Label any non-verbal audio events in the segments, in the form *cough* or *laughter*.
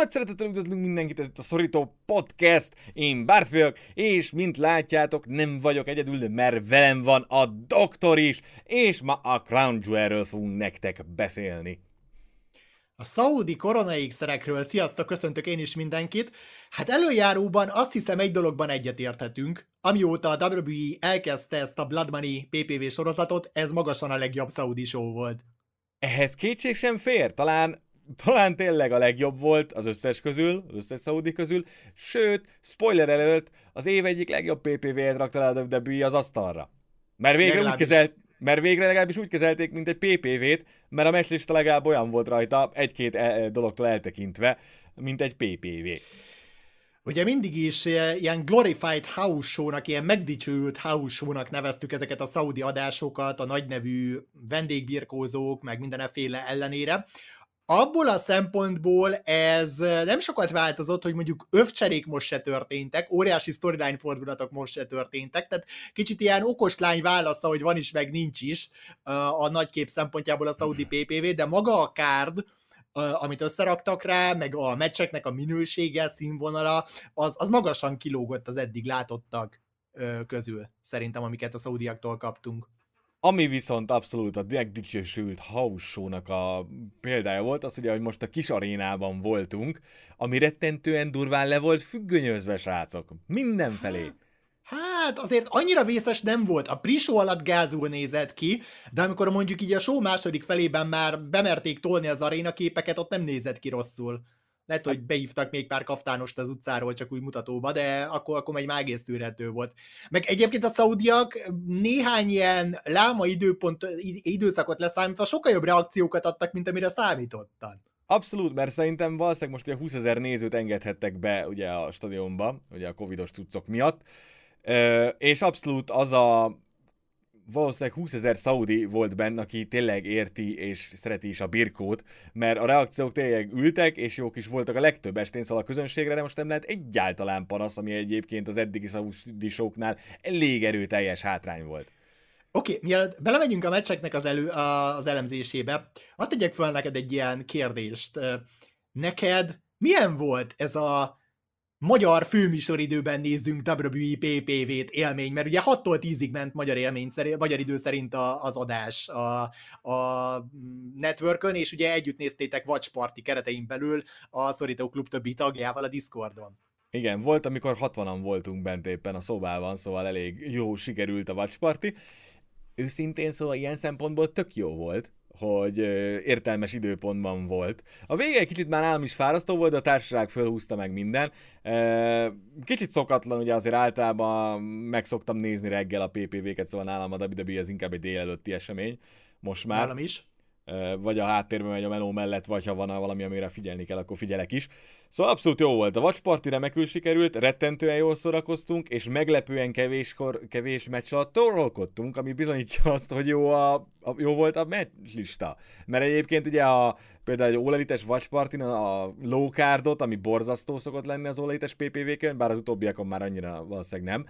Nagy szeretettel üdvözlünk mindenkit, ez itt a Szorító Podcast, én Bárt vagyok, és mint látjátok, nem vagyok egyedül, mert velem van a doktor is, és ma a Crown Jewelről fogunk nektek beszélni. A szaudi koronaékszerekről, sziasztok, köszöntök én is mindenkit. Hát előjáróban azt hiszem egy dologban egyetérthetünk. Amióta a WWE elkezdte ezt a Blood Money PPV sorozatot, ez magasan a legjobb szaudi show volt. Ehhez kétség sem fér, talán talán tényleg a legjobb volt az összes közül, az összes szaudi közül, sőt, spoiler előtt, az év egyik legjobb PPV-et rakta le a WWE az asztalra. Mert végre úgy kezelt, mert végre legalábbis úgy kezelték, mint egy PPV-t, mert a meccslista legalább olyan volt rajta, egy-két e- dologtól eltekintve, mint egy PPV. Ugye mindig is ilyen glorified house show-nak, ilyen megdicsőült house show-nak neveztük ezeket a szaudi adásokat, a nagynevű vendégbirkózók, meg mindenféle ellenére abból a szempontból ez nem sokat változott, hogy mondjuk övcserék most se történtek, óriási storyline fordulatok most se történtek, tehát kicsit ilyen okos lány válasza, hogy van is, meg nincs is a nagykép szempontjából a Saudi PPV, de maga a card, amit összeraktak rá, meg a meccseknek a minősége, színvonala, az, az magasan kilógott az eddig látottak közül, szerintem, amiket a szaudiaktól kaptunk. Ami viszont abszolút a megdicsősült house show-nak a példája volt, az ugye, hogy most a kis arénában voltunk, ami rettentően durván le volt függönyözve, srácok. Mindenfelé. Hát azért annyira vészes nem volt. A prisó alatt gázul nézett ki, de amikor mondjuk így a show második felében már bemerték tolni az aréna képeket, ott nem nézett ki rosszul. Lehet, hogy beívtak még pár kaftánost az utcáról, csak úgy mutatóba, de akkor, akkor egy már egész tűrhető volt. Meg egyébként a szaudiak néhány ilyen láma időpont, időszakot leszámítva sokkal jobb reakciókat adtak, mint amire számítottak. Abszolút, mert szerintem valószínűleg most ugye 20 ezer nézőt engedhettek be ugye a stadionba, ugye a covidos cuccok miatt, és abszolút az a valószínűleg 20 ezer szaudi volt benne, aki tényleg érti és szereti is a birkót, mert a reakciók tényleg ültek, és jók is voltak a legtöbb estén, szóval a közönségre de most nem lehet egyáltalán panasz, ami egyébként az eddigi szaudi showknál elég erőteljes hátrány volt. Oké, okay, mielőtt belemegyünk a meccseknek az, elő, az elemzésébe, hadd tegyek fel neked egy ilyen kérdést. Neked milyen volt ez a magyar főműsoridőben nézzünk WWE PPV-t élmény, mert ugye 6-tól 10-ig ment magyar élmény szerint, magyar idő szerint a, az adás a, a networkön, és ugye együtt néztétek Watch Party keretein belül a Szorító Klub többi tagjával a Discordon. Igen, volt, amikor 60-an voltunk bent éppen a szobában, szóval elég jó sikerült a Watch Party. Őszintén szóval ilyen szempontból tök jó volt, hogy értelmes időpontban volt. A vége egy kicsit már nálam is fárasztó volt, de a társaság fölhúzta meg minden. Kicsit szokatlan, ugye azért általában meg szoktam nézni reggel a PPV-ket, szóval nálam a WWE az inkább egy délelőtti esemény. Most már. Nálam is vagy a háttérben megy a meló mellett, vagy ha van valami, amire figyelni kell, akkor figyelek is. Szóval abszolút jó volt. A Watch Party remekül sikerült, rettentően jól szórakoztunk, és meglepően kevéskor, kevés meccs alatt torolkodtunk, ami bizonyítja azt, hogy jó, a, a, jó volt a meccs lista. Mert egyébként ugye a, például egy Watch Party a low cardot, ami borzasztó szokott lenni az All PPV-kön, bár az utóbbiakon már annyira valószínűleg nem,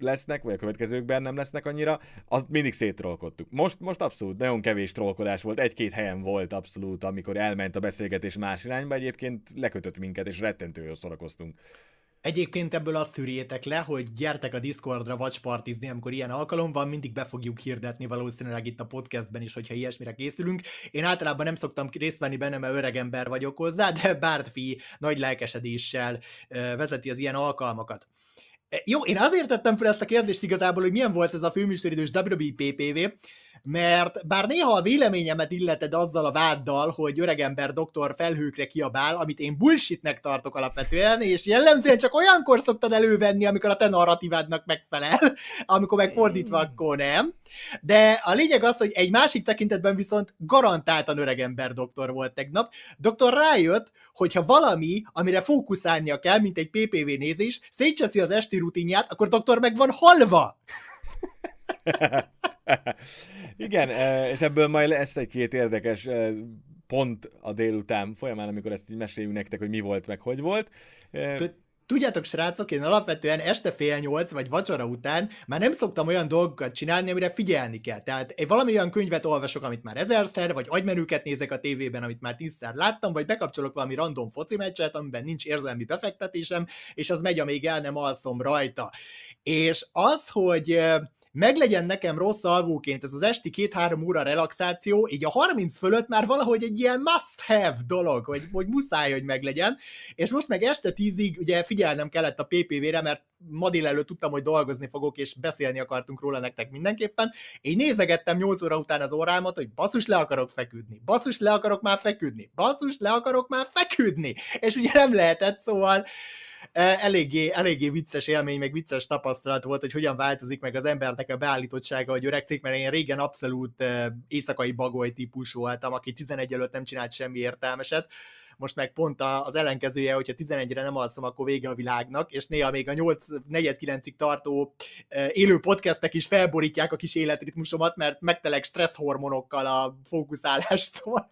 lesznek, vagy a következőkben nem lesznek annyira, azt mindig széttrollkodtuk. Most, most abszolút nagyon kevés trollkodás volt, egy-két helyen volt abszolút, amikor elment a beszélgetés más irányba, egyébként lekötött minket, és rettentő jól szórakoztunk. Egyébként ebből azt szűrjétek le, hogy gyertek a Discordra watchpartizni, amikor ilyen alkalom van, mindig be fogjuk hirdetni valószínűleg itt a podcastben is, hogyha ilyesmire készülünk. Én általában nem szoktam részt venni benne, mert öreg ember vagyok hozzá, de Bártfi nagy lelkesedéssel vezeti az ilyen alkalmakat. Jó, én azért tettem fel ezt a kérdést igazából, hogy milyen volt ez a főműsoridős WPPV, mert bár néha a véleményemet illeted azzal a váddal, hogy öregember doktor felhőkre kiabál, amit én bullshitnek tartok alapvetően, és jellemzően csak olyankor szoktad elővenni, amikor a te narratívádnak megfelel, *laughs* amikor megfordítva, akkor nem. De a lényeg az, hogy egy másik tekintetben viszont garantáltan öregember doktor volt tegnap. Doktor rájött, hogyha valami, amire fókuszálnia kell, mint egy PPV nézés, szétcseszi az esti rutinját, akkor doktor meg van halva. Igen, és ebből majd lesz egy-két érdekes pont a délután folyamán, amikor ezt így meséljük nektek, hogy mi volt, meg hogy volt. Tudjátok, srácok, én alapvetően este fél nyolc, vagy vacsora után már nem szoktam olyan dolgokat csinálni, amire figyelni kell. Tehát egy valami olyan könyvet olvasok, amit már ezerszer, vagy agymenüket nézek a tévében, amit már tízszer láttam, vagy bekapcsolok valami random foci meccset, amiben nincs érzelmi befektetésem, és az megy, amíg el nem alszom rajta. És az, hogy meglegyen nekem rossz alvóként ez az esti két-három óra relaxáció, így a 30 fölött már valahogy egy ilyen must-have dolog, hogy, hogy muszáj, hogy meglegyen, és most meg este tízig ugye figyelnem kellett a PPV-re, mert ma délelőtt tudtam, hogy dolgozni fogok, és beszélni akartunk róla nektek mindenképpen. Én nézegettem 8 óra után az órámat, hogy basszus le akarok feküdni, basszus le akarok már feküdni, basszus le akarok már feküdni, és ugye nem lehetett, szóval eléggé, eléggé vicces élmény, meg vicces tapasztalat volt, hogy hogyan változik meg az embernek a beállítottsága, hogy öregszik, mert én régen abszolút éjszakai bagoly típus voltam, aki 11 előtt nem csinált semmi értelmeset, most meg pont az ellenkezője, hogyha 11-re nem alszom, akkor vége a világnak, és néha még a 8 4 9 ig tartó élő podcastek is felborítják a kis életritmusomat, mert megtelek stresszhormonokkal a fókuszálástól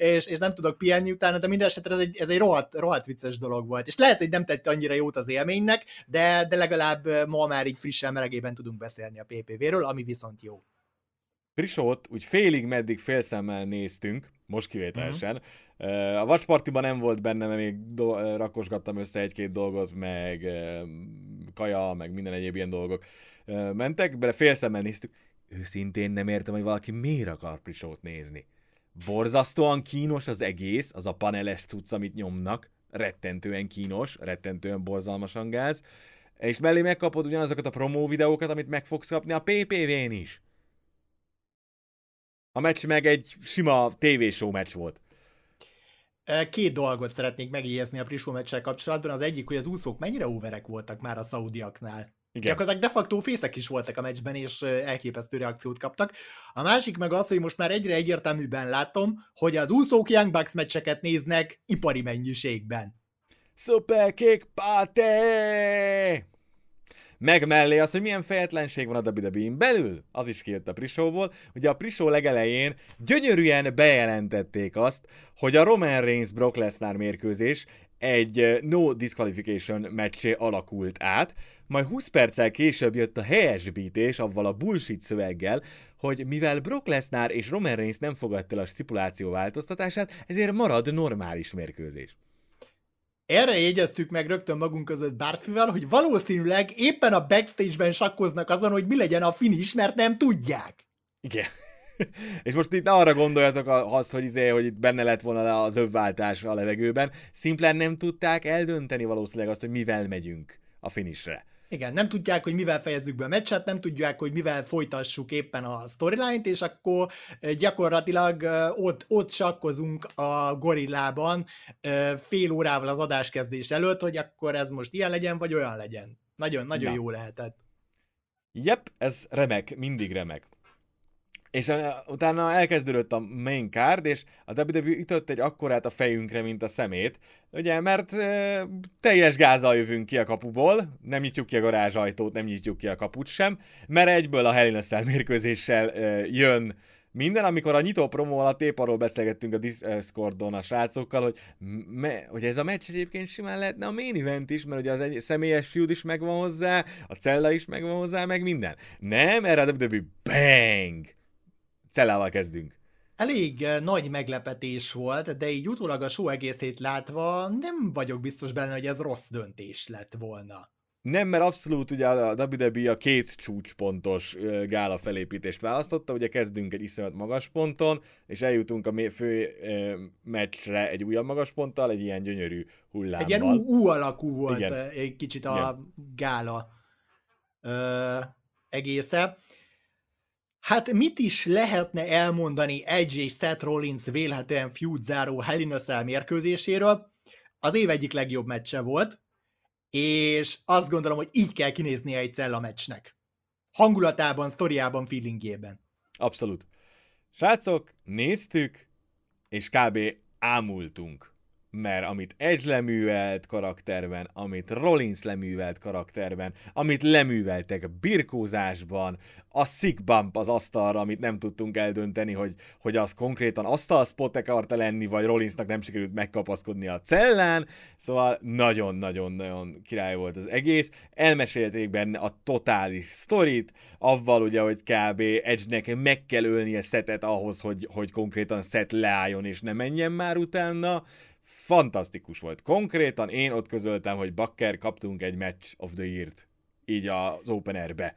és, és nem tudok pihenni utána, de minden esetre ez egy, ez egy rohadt, rohadt vicces dolog volt. És lehet, hogy nem tett annyira jót az élménynek, de, de legalább ma már így frissen melegében tudunk beszélni a PPV-ről, ami viszont jó. Prisót úgy félig meddig félszemmel néztünk, most kivételesen. Mm-hmm. A vacspartiban nem volt benne, mert még do- rakosgattam össze egy-két dolgot, meg kaja, meg minden egyéb ilyen dolgok mentek, de félszemmel néztük. Őszintén nem értem, hogy valaki miért akar Prisót nézni borzasztóan kínos az egész, az a paneles cucc, amit nyomnak, rettentően kínos, rettentően borzalmasan gáz, és mellé megkapod ugyanazokat a promó videókat, amit meg fogsz kapni a PPV-n is. A meccs meg egy sima TV-show meccs volt. Két dolgot szeretnék megjegyezni a Prisó meccsel kapcsolatban. Az egyik, hogy az úszók mennyire óverek voltak már a szaudiaknál. Igen. Gyakorlatilag de facto fészek is voltak a meccsben, és elképesztő reakciót kaptak. A másik meg az, hogy most már egyre egyértelműben látom, hogy az úszók Young Bucks meccseket néznek ipari mennyiségben. Kék páté! Meg mellé az, hogy milyen fejetlenség van a WWE-n belül, az is kijött a Prisóból. Ugye a Prisó legelején gyönyörűen bejelentették azt, hogy a Roman Reigns Brock Lesnar mérkőzés egy no disqualification meccsé alakult át, majd 20 perccel később jött a helyesbítés avval a bullshit szöveggel, hogy mivel Brock Lesnar és Roman Reigns nem fogadta el a stipuláció változtatását, ezért marad normális mérkőzés. Erre jegyeztük meg rögtön magunk között Bárfival, hogy valószínűleg éppen a backstage-ben sakkoznak azon, hogy mi legyen a finish, mert nem tudják. Igen. *laughs* és most itt arra gondoljatok az, hogy, izé, hogy itt benne lett volna az övváltás a levegőben. Szimplán nem tudták eldönteni valószínűleg azt, hogy mivel megyünk a finishre. Igen, nem tudják, hogy mivel fejezzük be a meccset, nem tudják, hogy mivel folytassuk éppen a storyline-t, és akkor gyakorlatilag ott, ott sakkozunk a gorillában fél órával az adáskezdés előtt, hogy akkor ez most ilyen legyen, vagy olyan legyen. Nagyon, nagyon Na. jó lehetett. Jep, ez remek, mindig remek. És uh, utána elkezdődött a main card, és a WWE ütött egy akkorát a fejünkre, mint a szemét, ugye, mert uh, teljes gázzal jövünk ki a kapuból, nem nyitjuk ki a garázsajtót, nem nyitjuk ki a kaput sem, mert egyből a Hell in a mérkőzéssel uh, jön minden, amikor a nyitó promó alatt épp arról beszélgettünk a Discordon a srácokkal, hogy, me, hogy ez a meccs egyébként simán lehetne a main event is, mert ugye az egy személyes feud is megvan hozzá, a cella is megvan hozzá, meg minden. Nem, erre a WWE bang! Cellával kezdünk. Elég eh, nagy meglepetés volt, de így utólag a show egészét látva nem vagyok biztos benne, hogy ez rossz döntés lett volna. Nem, mert abszolút ugye a WWE a két csúcspontos eh, gála felépítést választotta, ugye kezdünk egy iszonyat magas ponton, és eljutunk a fő meccsre egy újabb magas ponttal, egy ilyen gyönyörű hullámmal. Egy ilyen U, alakú volt Igen. egy kicsit a Igen. gála ö, egésze. Hát mit is lehetne elmondani egy és Seth Rollins vélhetően feud záró Hell in a Cell mérkőzéséről? Az év egyik legjobb meccse volt, és azt gondolom, hogy így kell kinéznie egy cella meccsnek. Hangulatában, sztoriában, feelingjében. Abszolút. Srácok, néztük, és kb. ámultunk. Mert amit Edge leművelt karakterben, amit Rollins leművelt karakterben, amit leműveltek birkózásban, a sick bump az asztalra, amit nem tudtunk eldönteni, hogy, hogy az konkrétan asztalspot akarta lenni, vagy Rollinsnak nem sikerült megkapaszkodni a cellán, szóval nagyon-nagyon-nagyon király volt az egész. Elmesélték benne a totális sztorit, avval ugye, hogy kb. Edge-nek meg kell ölni a szetet ahhoz, hogy, hogy konkrétan szet leálljon és ne menjen már utána, fantasztikus volt. Konkrétan én ott közöltem, hogy Bakker kaptunk egy Match of the Year-t, így az Open Air-be.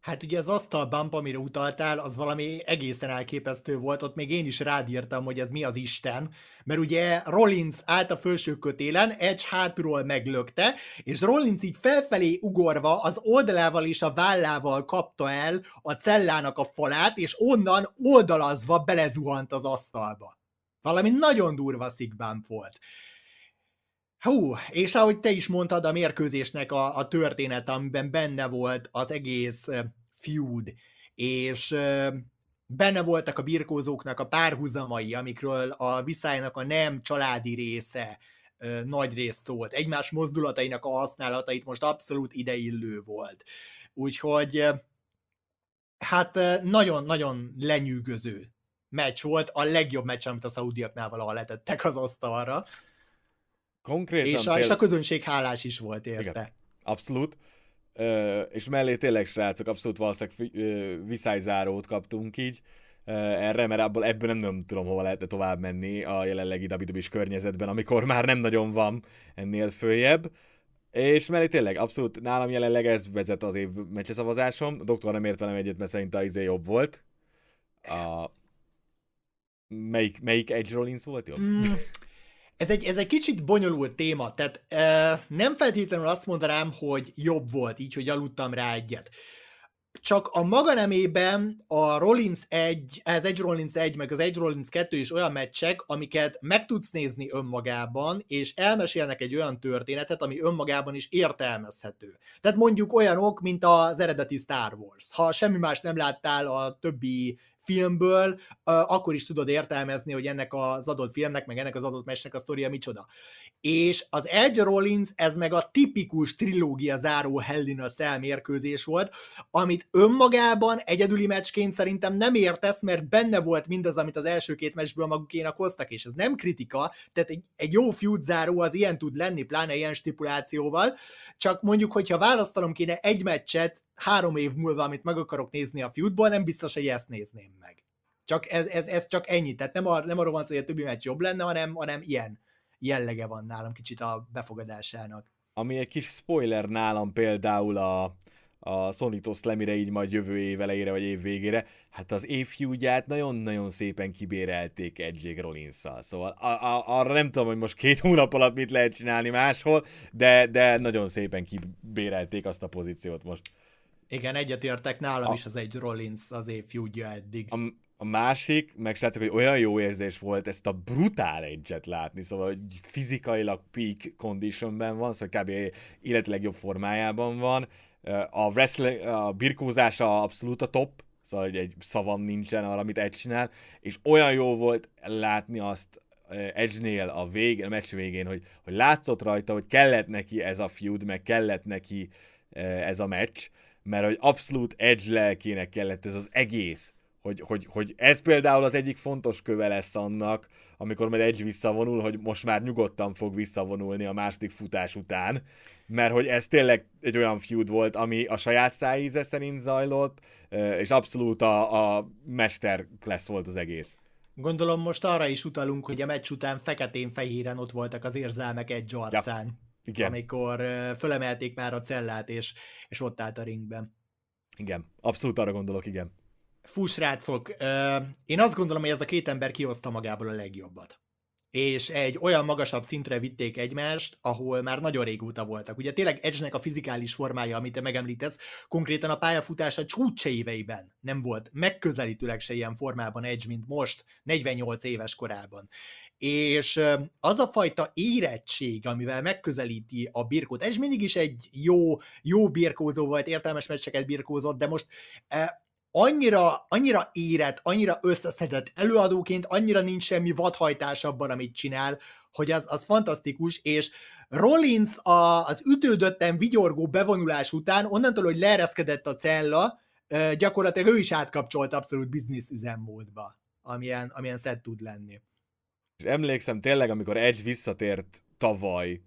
Hát ugye az asztal bump, amire utaltál, az valami egészen elképesztő volt, ott még én is rádírtam, hogy ez mi az Isten, mert ugye Rollins állt a felső kötélen, Edge hátulról meglökte, és Rollins így felfelé ugorva az oldalával és a vállával kapta el a cellának a falát, és onnan oldalazva belezuhant az asztalba. Valami nagyon durva szikbámp volt. Hú, és ahogy te is mondtad, a mérkőzésnek a, a történet, amiben benne volt az egész feud, és benne voltak a birkózóknak a párhuzamai, amikről a viszálynak a nem családi része nagy részt szólt. Egymás mozdulatainak a használatait most abszolút ideillő volt. Úgyhogy hát nagyon-nagyon lenyűgöző meccs volt, a legjobb meccs, amit a szaudiaknál valaha letettek az asztalra. Konkrétan. És a, és a közönség hálás is volt érte. Igen, abszolút. Ö, és mellé tényleg, srácok, abszolút valószínűleg viszályzárót kaptunk így erre, mert abból ebből nem, nem tudom, hova lehetne tovább menni a jelenlegi wwe környezetben, amikor már nem nagyon van ennél följebb. És mellé tényleg, abszolút nálam jelenleg ez vezet az év meccseszavazásom. A doktor nem ért velem egyet, mert szerint az izé jobb volt. A, Melyik, melyik Edge Rollins volt jobb? Mm, ez egy, ez egy kicsit bonyolult téma, tehát e, nem feltétlenül azt mondanám, hogy jobb volt, így, hogy aludtam rá egyet. Csak a maga nemében a Rollins 1, ez egy Rollins 1, meg az egy Rollins 2 is olyan meccsek, amiket meg tudsz nézni önmagában, és elmesélnek egy olyan történetet, ami önmagában is értelmezhető. Tehát mondjuk olyanok, mint az eredeti Star Wars. Ha semmi más nem láttál a többi filmből, akkor is tudod értelmezni, hogy ennek az adott filmnek, meg ennek az adott mesnek a sztoria micsoda. És az Edge Rollins, ez meg a tipikus trilógia záró Hell in a Cell mérkőzés volt, amit önmagában egyedüli meccsként szerintem nem értesz, mert benne volt mindaz, amit az első két meccsből magukénak hoztak, és ez nem kritika, tehát egy, egy jó feud záró az ilyen tud lenni, pláne ilyen stipulációval, csak mondjuk, hogyha választanom kéne egy meccset, három év múlva, amit meg akarok nézni a feudból, nem biztos, hogy ezt nézném meg. Csak ez, ez, ez csak ennyi, tehát nem, ar, nem arról van szó, hogy a többi meccs jobb lenne, hanem, hanem ilyen jellege van nálam kicsit a befogadásának. Ami egy kis spoiler nálam például a, a Sonitos Slamire így majd jövő év elejére vagy év végére, hát az évfiúgyát nagyon-nagyon szépen kibérelték Edge rollins Szóval a, a, arra nem tudom, hogy most két hónap alatt mit lehet csinálni máshol, de, de nagyon szépen kibérelték azt a pozíciót most. Igen, egyetértek, nálam a, is az egy Rollins az év fiúdja eddig. A, a másik, meg srácok, hogy olyan jó érzés volt ezt a brutál egyet látni, szóval hogy fizikailag peak conditionben van, szóval kb. életileg jobb formájában van. A, wrestling, a birkózása abszolút a top, szóval hogy egy szavam nincsen arra, amit egy csinál, és olyan jó volt látni azt Edge-nél a, vég, a meccs végén, hogy, hogy látszott rajta, hogy kellett neki ez a feud, meg kellett neki ez a meccs, mert hogy abszolút Edge lelkének kellett ez az egész, hogy, hogy, hogy ez például az egyik fontos köve lesz annak, amikor majd Edge visszavonul, hogy most már nyugodtan fog visszavonulni a második futás után, mert hogy ez tényleg egy olyan feud volt, ami a saját szájíze szerint zajlott, és abszolút a, a mester lesz volt az egész. Gondolom most arra is utalunk, hogy a meccs után feketén-fehéren ott voltak az érzelmek egy arcán. Ja. Igen. amikor fölemelték már a cellát, és, és ott állt a ringben. Igen, abszolút arra gondolok, igen. Fú, srácok, én azt gondolom, hogy ez a két ember kihozta magából a legjobbat. És egy olyan magasabb szintre vitték egymást, ahol már nagyon régóta voltak. Ugye tényleg Edge-nek a fizikális formája, amit te megemlítesz, konkrétan a pályafutása csúcsa éveiben nem volt megközelítőleg se ilyen formában Edge, mint most, 48 éves korában és az a fajta érettség, amivel megközelíti a birkót, ez mindig is egy jó, jó birkózó volt, értelmes meccseket birkózott, de most annyira, annyira érett, annyira összeszedett előadóként, annyira nincs semmi vadhajtás abban, amit csinál, hogy az, az fantasztikus, és Rollins a, az ütődötten vigyorgó bevonulás után, onnantól, hogy leereszkedett a cella, gyakorlatilag ő is átkapcsolt abszolút biznisz üzemmódba, amilyen, amilyen szed tud lenni. És emlékszem tényleg, amikor Edge visszatért tavaly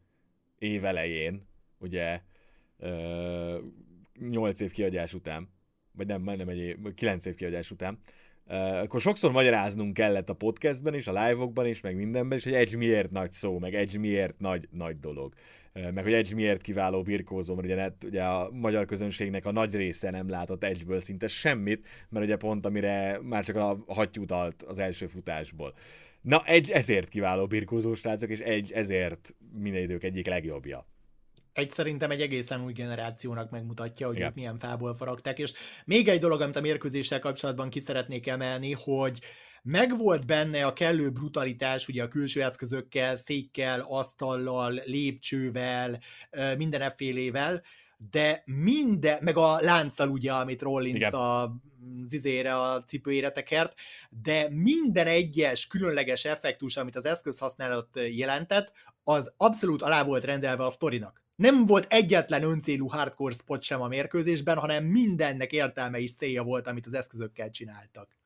évelején, ugye, 8 év kiadás után, vagy nem, majdnem egy év, 9 év kiadás után, akkor sokszor magyaráznunk kellett a podcastben is, a live-okban is, meg mindenben is, hogy Edge miért nagy szó, meg Edge miért nagy, nagy dolog. Meg hogy Edge miért kiváló birkózó, mert ugye, net, ugye a magyar közönségnek a nagy része nem látott Edgeből szinte semmit, mert ugye pont amire már csak a hattyút az első futásból. Na, egy ezért kiváló birkózó srácok, és egy ezért minden idők egyik legjobbja. Egy szerintem egy egészen új generációnak megmutatja, hogy ők milyen fából faragták, és még egy dolog, amit a mérkőzéssel kapcsolatban ki szeretnék emelni, hogy megvolt benne a kellő brutalitás, ugye a külső eszközökkel, székkel, asztallal, lépcsővel, mindenfélével, de minden, meg a lánccal ugye, amit Rollins Igen. a zizére, a cipőjére tekert, de minden egyes különleges effektus, amit az eszköz használat jelentett, az abszolút alá volt rendelve a sztorinak nem volt egyetlen öncélú hardcore spot sem a mérkőzésben, hanem mindennek értelme és célja volt, amit az eszközökkel csináltak.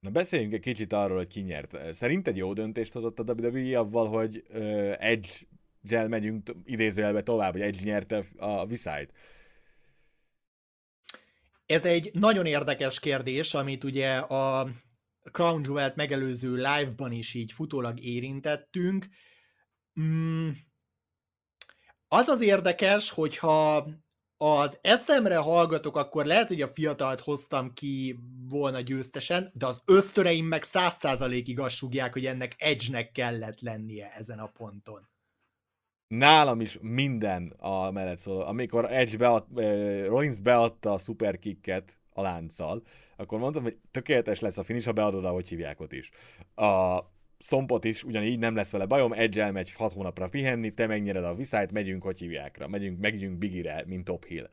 Na beszéljünk egy kicsit arról, hogy ki nyert. Szerinted jó döntést hozott a WWE avval, hogy uh, Edge gel megyünk idézőjelbe tovább, hogy Edge nyerte a viszályt? Ez egy nagyon érdekes kérdés, amit ugye a Crown Jewel-t megelőző live-ban is így futólag érintettünk. Mm, az az érdekes, hogyha az eszemre hallgatok, akkor lehet, hogy a fiatalt hoztam ki volna győztesen, de az ösztöreim meg száz százalékig azt sugják, hogy ennek edge kellett lennie ezen a ponton. Nálam is minden a mellett szól. Amikor Edge bead, eh, Rollins beadta a superkicket a lánccal, akkor mondtam, hogy tökéletes lesz a finish, ha beadod, ahogy hívják ott is. A Stompot is ugyanígy nem lesz vele bajom, edge megy 6 hónapra pihenni, te megnyered a viszályt, megyünk, hogy hívjákra, megyünk, megyünk Bigire, mint Top Hill.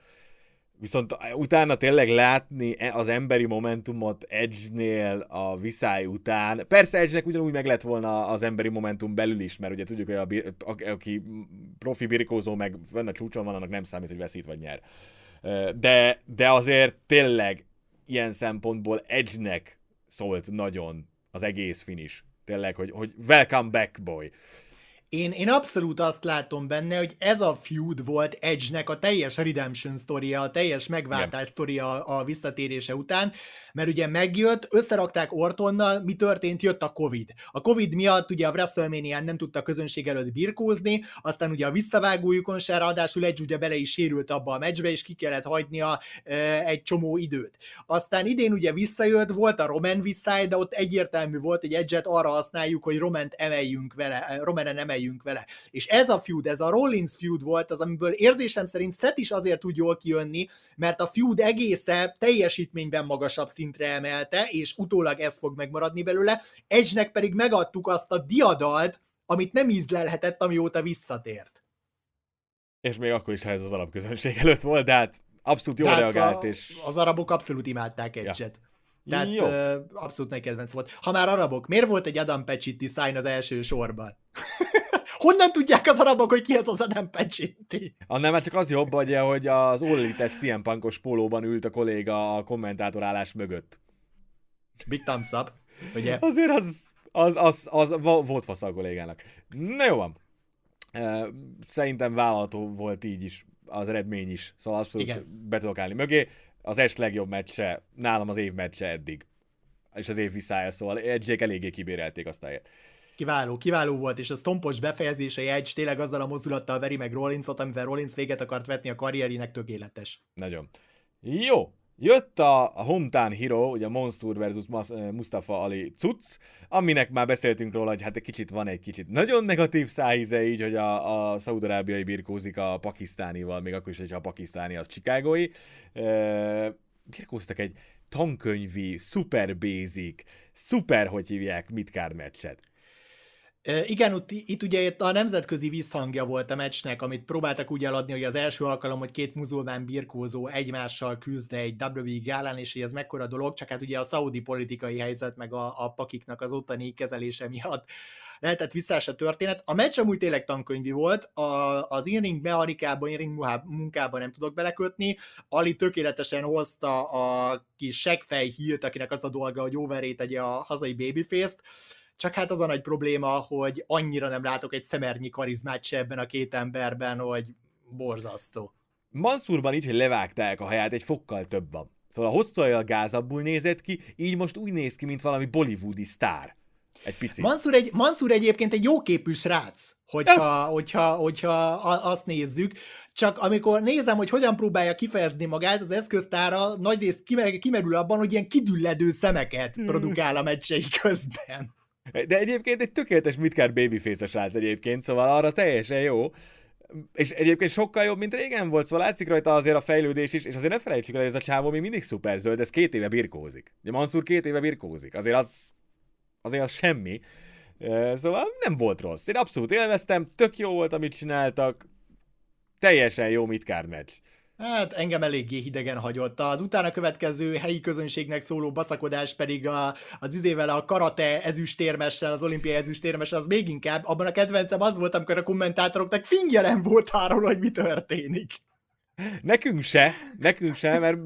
Viszont utána tényleg látni e- az emberi momentumot Edge-nél a viszály után, persze Edge-nek ugyanúgy meg lett volna az emberi momentum belül is, mert ugye tudjuk, hogy a, a, aki profi birkózó meg fönn a csúcson van, annak nem számít, hogy veszít vagy nyer. De, de azért tényleg ilyen szempontból Edge-nek szólt nagyon az egész finish tényleg, hogy, hogy welcome back, boy. Én, én abszolút azt látom benne, hogy ez a feud volt Edge-nek a teljes redemption sztoria, a teljes megváltás sztoria a visszatérése után, mert ugye megjött, összerakták Ortonnal, mi történt, jött a Covid. A Covid miatt ugye a wrestlemania nem tudta közönség előtt birkózni, aztán ugye a visszavágójukon se, ráadásul Edge ugye bele is sérült abba a meccsbe, és ki kellett hagynia e, egy csomó időt. Aztán idén ugye visszajött, volt a Roman visszáj, de ott egyértelmű volt, hogy Edge-et arra használjuk, hogy Roman-t emeljünk vele, Roman-en emeljünk vele. És ez a feud, ez a Rollins feud volt az, amiből érzésem szerint Seth is azért tud jól kijönni, mert a feud egésze teljesítményben magasabb szintre emelte, és utólag ez fog megmaradni belőle. Edge-nek pedig megadtuk azt a diadalt, amit nem ízlelhetett, amióta visszatért. És még akkor is, ha ez az alapközönség előtt volt, de hát abszolút jól reagált. A, és... Az arabok abszolút imádták Edge-et. Ja. Tehát Jó. Abszolút nagy kedvenc volt. Ha már arabok, miért volt egy Adam Peccitti sign az első sorban? *laughs* Honnan tudják az arabok, hogy ki ez az Adam Peccitti? Annál már csak az jobb, hogy, hogy az Ullites CM Punkos pólóban ült a kolléga a kommentátorálás mögött. Big thumbs up, ugye? Azért az, az, az, az, az volt fasz a kollégának. Na jó van. Szerintem vállalható volt így is az eredmény is, szóval abszolút Igen. be tudok állni mögé. Az est legjobb meccse, nálam az év meccse eddig. És az év visszája, szóval edge eléggé kibérelték azt a helyet. Kiváló, kiváló volt, és a stompos befejezése egy tényleg azzal a mozdulattal veri meg Rollinsot, amivel Rollins véget akart vetni a karrierének tökéletes. Nagyon. Jó, Jött a Hometown Hero, ugye Monster versus Mustafa Ali cucc, aminek már beszéltünk róla, hogy hát egy kicsit van egy kicsit nagyon negatív szájíze így, hogy a, a szaudarábiai birkózik a pakisztánival, még akkor is, hogyha a pakisztáni az Chicagói. E, birkóztak egy tankönyvi, super basic, super, hogy hívják, midcard meccset. Igen, itt, itt ugye itt a nemzetközi visszhangja volt a meccsnek, amit próbáltak úgy eladni, hogy az első alkalom, hogy két muzulmán birkózó egymással küzd egy WWE gálán, és hogy ez mekkora dolog, csak hát ugye a szaudi politikai helyzet, meg a, a pakiknak az ottani kezelése miatt lehetett visszás a történet. A meccs amúgy tényleg tankönyvi volt, a, az in-ring mechanikában, in-ring munkában nem tudok belekötni, Ali tökéletesen hozta a kis seggfej hílt, akinek az a dolga, hogy overé tegye a hazai babyface-t, csak hát az a nagy probléma, hogy annyira nem látok egy szemernyi karizmát se ebben a két emberben, hogy borzasztó. Mansurban így, hogy levágták a haját, egy fokkal több van. Szóval a hosszúajjal gázabbul nézett ki, így most úgy néz ki, mint valami bollywoodi sztár. Egy pici. Mansur, egy, Mansur egyébként egy jóképű srác, hogyha, hogyha, hogyha azt nézzük. Csak amikor nézem, hogy hogyan próbálja kifejezni magát, az eszköztára nagyrészt kimerül abban, hogy ilyen kidülledő szemeket hmm. produkál a meccsei közben. De egyébként egy tökéletes midcard babyface srác egyébként, szóval arra teljesen jó. És egyébként sokkal jobb, mint régen volt, szóval látszik rajta azért a fejlődés is, és azért ne felejtsük el, hogy ez a csávó még mindig szuper zöld, ez két éve birkózik. Ugye Mansur két éve birkózik, azért az, azért az semmi. Szóval nem volt rossz. Én abszolút élveztem, tök jó volt, amit csináltak, teljesen jó midcard meccs. Hát engem eléggé hidegen hagyott. Az utána következő helyi közönségnek szóló baszakodás pedig a, az izével a karate ezüstérmessel, az olimpiai ezüstérmessel, az még inkább. Abban a kedvencem az volt, amikor a kommentátoroknak fingje volt arról, hogy mi történik. Nekünk se, nekünk se, mert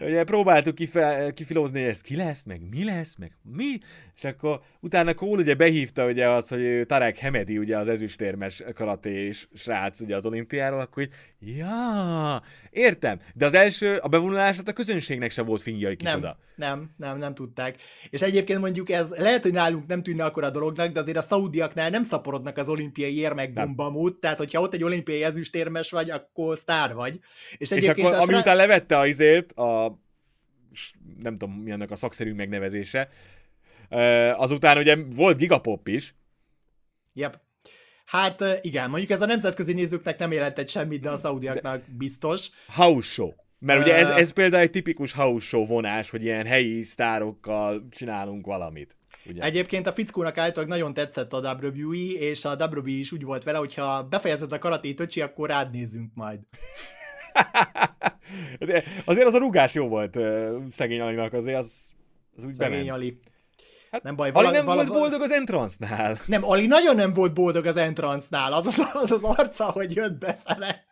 ugye próbáltuk kife, kifilózni, hogy ez ki lesz, meg mi lesz, meg mi, és akkor utána Cole ugye behívta ugye az, hogy Tarek Hemedi, ugye az ezüstérmes karaté srác ugye az olimpiáról, akkor így, ja, értem, de az első, a bevonulását a közönségnek se volt fingjai kicsoda. Nem, nem, nem, nem tudták. És egyébként mondjuk ez, lehet, hogy nálunk nem tűnne akkor a dolognak, de azért a szaudiaknál nem szaporodnak az olimpiai érmek bombamút, tehát hogyha ott egy olimpiai ezüstérmes vagy, akkor sztár vagy. És, és akkor, ami srác... után levette a izét, a nem tudom mi annak a szakszerű megnevezése, azután ugye volt Gigapop is. Yep. Hát igen, mondjuk ez a nemzetközi nézőknek nem jelentett semmit, de a szaudiaknak biztos. House show. Mert ugye ez, ez például egy tipikus house show vonás, hogy ilyen helyi sztárokkal csinálunk valamit. Ugye? Egyébként a fickónak általában nagyon tetszett a WWE, és a WWE is úgy volt vele, hogyha befejezed a karatét öcsi, akkor rád nézünk majd. *laughs* De azért az a rugás jó volt szegény Alinak, azért az, az úgy Szegény bement. Ali. Hát, nem baj. Vala, Ali nem vala, volt boldog az entrance-nál. *laughs* Nem, Ali nagyon nem volt boldog az entrance-nál. Az az, az, az arca, hogy jött befele.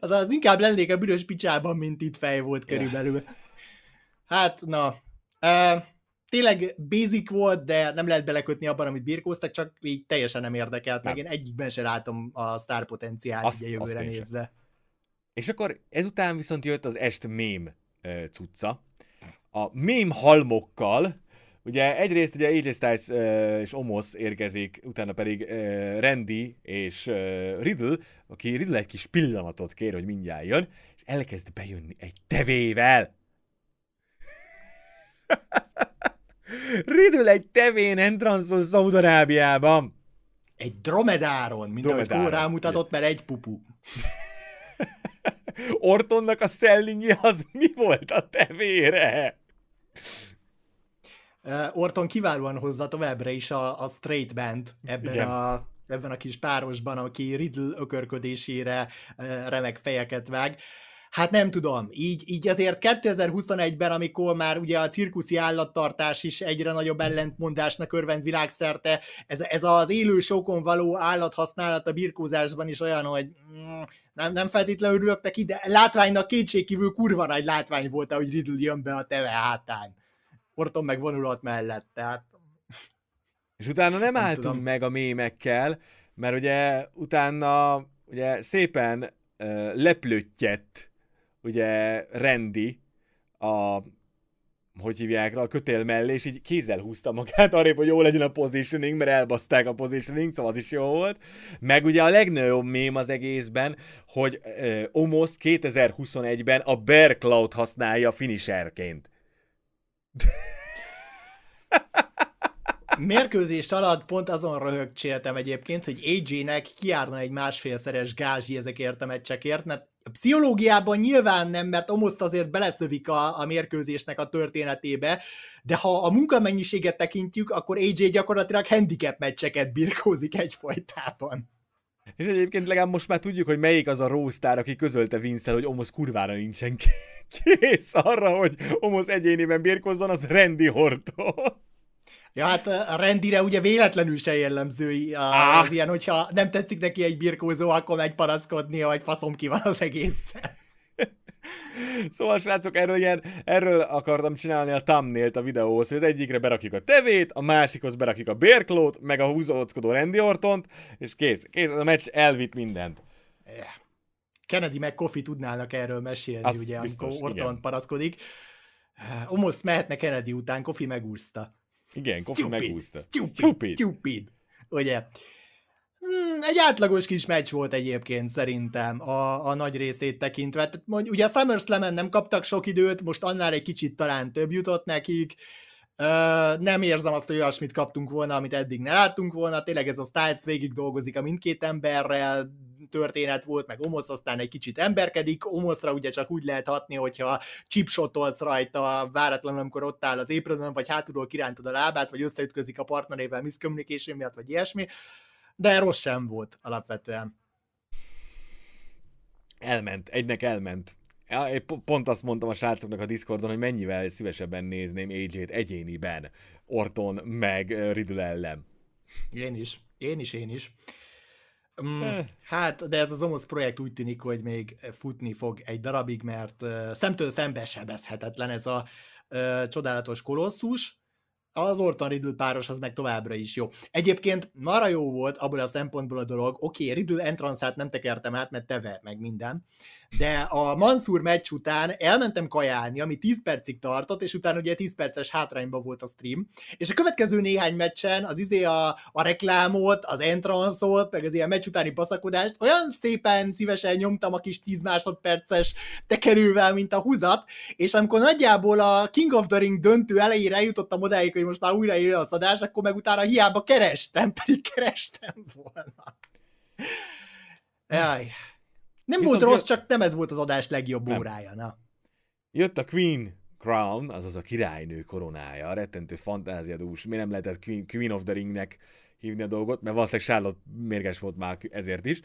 Az, az inkább lennék a büdös picsában, mint itt fej volt körülbelül. Hát, na. Uh, tényleg basic volt, de nem lehet belekötni abban, amit birkóztak, csak így teljesen nem érdekelt, nem. meg én egyikben sem látom a sztár potenciált azt, jövőre nézve. Sem. És akkor ezután viszont jött az est mém cucca. A mém halmokkal, ugye egyrészt ugye AJ Styles és Omos érkezik, utána pedig Randy és Riddle, aki Riddle egy kis pillanatot kér, hogy mindjárt jön, és elkezd bejönni egy tevével. *laughs* Riddle egy tevén entranszol Szaudarábiában. Egy dromedáron, mint dromedáron. ahogy rámutatott, mert egy pupu. *laughs* Ortonnak a szellingi az mi volt a tevére? Uh, Orton kiválóan hozza továbbra is a, a straight band ebben a, ebben a kis párosban, aki Riddle ökörködésére uh, remek fejeket vág. Hát nem tudom, így, így azért 2021-ben, amikor már ugye a cirkuszi állattartás is egyre nagyobb ellentmondásnak örvend világszerte, ez, ez az élő sokon való állathasználat a birkózásban is olyan, hogy mm, nem, nem feltétlenül örülök neki, de látványnak kétségkívül kurva nagy látvány volt, hogy Riddle jön be a teve hátán. Orton meg vonulat mellett, tehát... És utána nem, nem álltunk tudom. meg a mémekkel, mert ugye utána ugye szépen uh, leplöttyett ugye Rendi a hogy hívják a kötél mellé, és így kézzel húzta magát arra, hogy jó legyen a positioning, mert elbaszták a positioning, szóval az is jó volt. Meg ugye a legnagyobb mém az egészben, hogy uh, Omos 2021-ben a Bear Cloud használja finisherként. Mérkőzés alatt pont azon röhögcséltem egyébként, hogy AJ-nek kiárna egy másfélszeres gázsi ezekért a meccsekért, mert a pszichológiában nyilván nem, mert Omoszt azért beleszövik a, a mérkőzésnek a történetébe, de ha a munkamennyiséget tekintjük, akkor AJ gyakorlatilag handicap meccseket birkózik egyfolytában. És egyébként legalább most már tudjuk, hogy melyik az a rósztár, aki közölte vince hogy Omos kurvára nincsen kész arra, hogy Omos egyéniben birkozzon, az Randy Horton. Ja, hát a rendire ugye véletlenül se jellemző az ah. ilyen, hogyha nem tetszik neki egy birkózó, akkor megy paraszkodni, hogy faszom ki van az egész. *laughs* Szóval, srácok, erről, ilyen, erről akartam csinálni a thumbnail a videóhoz, hogy az egyikre berakjuk a tevét, a másikhoz berakjuk a bérklót, meg a húzóckodó Randy Ortont, és kész. Kész, a meccs elvitt mindent. Kennedy meg Kofi tudnának erről mesélni, Azt ugye, biztos, amikor Orton igen. paraszkodik. Omos mehetne Kennedy után, Kofi megúszta. Igen, Kofi megúszta. Stupid, stupid, stupid. Ugye? Hmm, egy átlagos kis meccs volt egyébként szerintem a, a nagy részét tekintve. Tehát, mondj, ugye a SummerSlam-en nem kaptak sok időt, most annál egy kicsit talán több jutott nekik. Uh, nem érzem azt, hogy olyasmit kaptunk volna, amit eddig ne láttunk volna. Tényleg ez a Styles végig dolgozik a mindkét emberrel, történet volt, meg Omosz aztán egy kicsit emberkedik, Omoszra ugye csak úgy lehet hatni, hogyha chipshotolsz rajta váratlanul, amikor ott áll az épredön, vagy hátulról kirántod a lábát, vagy összeütközik a partnerével miscommunication miatt, vagy ilyesmi, de rossz sem volt alapvetően. Elment, egynek elment. Én pont azt mondtam a srácoknak a Discordon, hogy mennyivel szívesebben nézném AJ-t egyéniben, Orton meg Riddle ellen. Én is, én is, én is. Mm, hát, de ez az Omos projekt úgy tűnik, hogy még futni fog egy darabig, mert uh, szemtől szembe sebezhetetlen ez a uh, csodálatos kolosszus. Az Orton Riddle páros az meg továbbra is jó. Egyébként marra jó volt abból a szempontból a dolog, oké, okay, Riddle entrance nem tekertem át, mert teve meg minden, de a Mansur meccs után elmentem kajálni, ami 10 percig tartott, és utána ugye 10 perces hátrányban volt a stream, és a következő néhány meccsen az izé a, a reklámot, az entrance-ot, meg az ilyen meccs utáni baszakodást olyan szépen szívesen nyomtam a kis 10 másodperces tekerővel, mint a húzat, és amikor nagyjából a King of the Ring döntő elejére eljutottam odáig, hogy most már újra ér az adás, akkor meg utána hiába kerestem, *laughs* pedig kerestem volna. Jaj. Nem Viszont volt rossz, jött... csak nem ez volt az adás legjobb nem. órája. Na. Jött a Queen Crown, azaz a királynő koronája, a rettentő fantáziadús. Miért nem lehetett Queen, Queen of the Ringnek hívni a dolgot, mert valószínűleg Charlotte mérges volt már ezért is.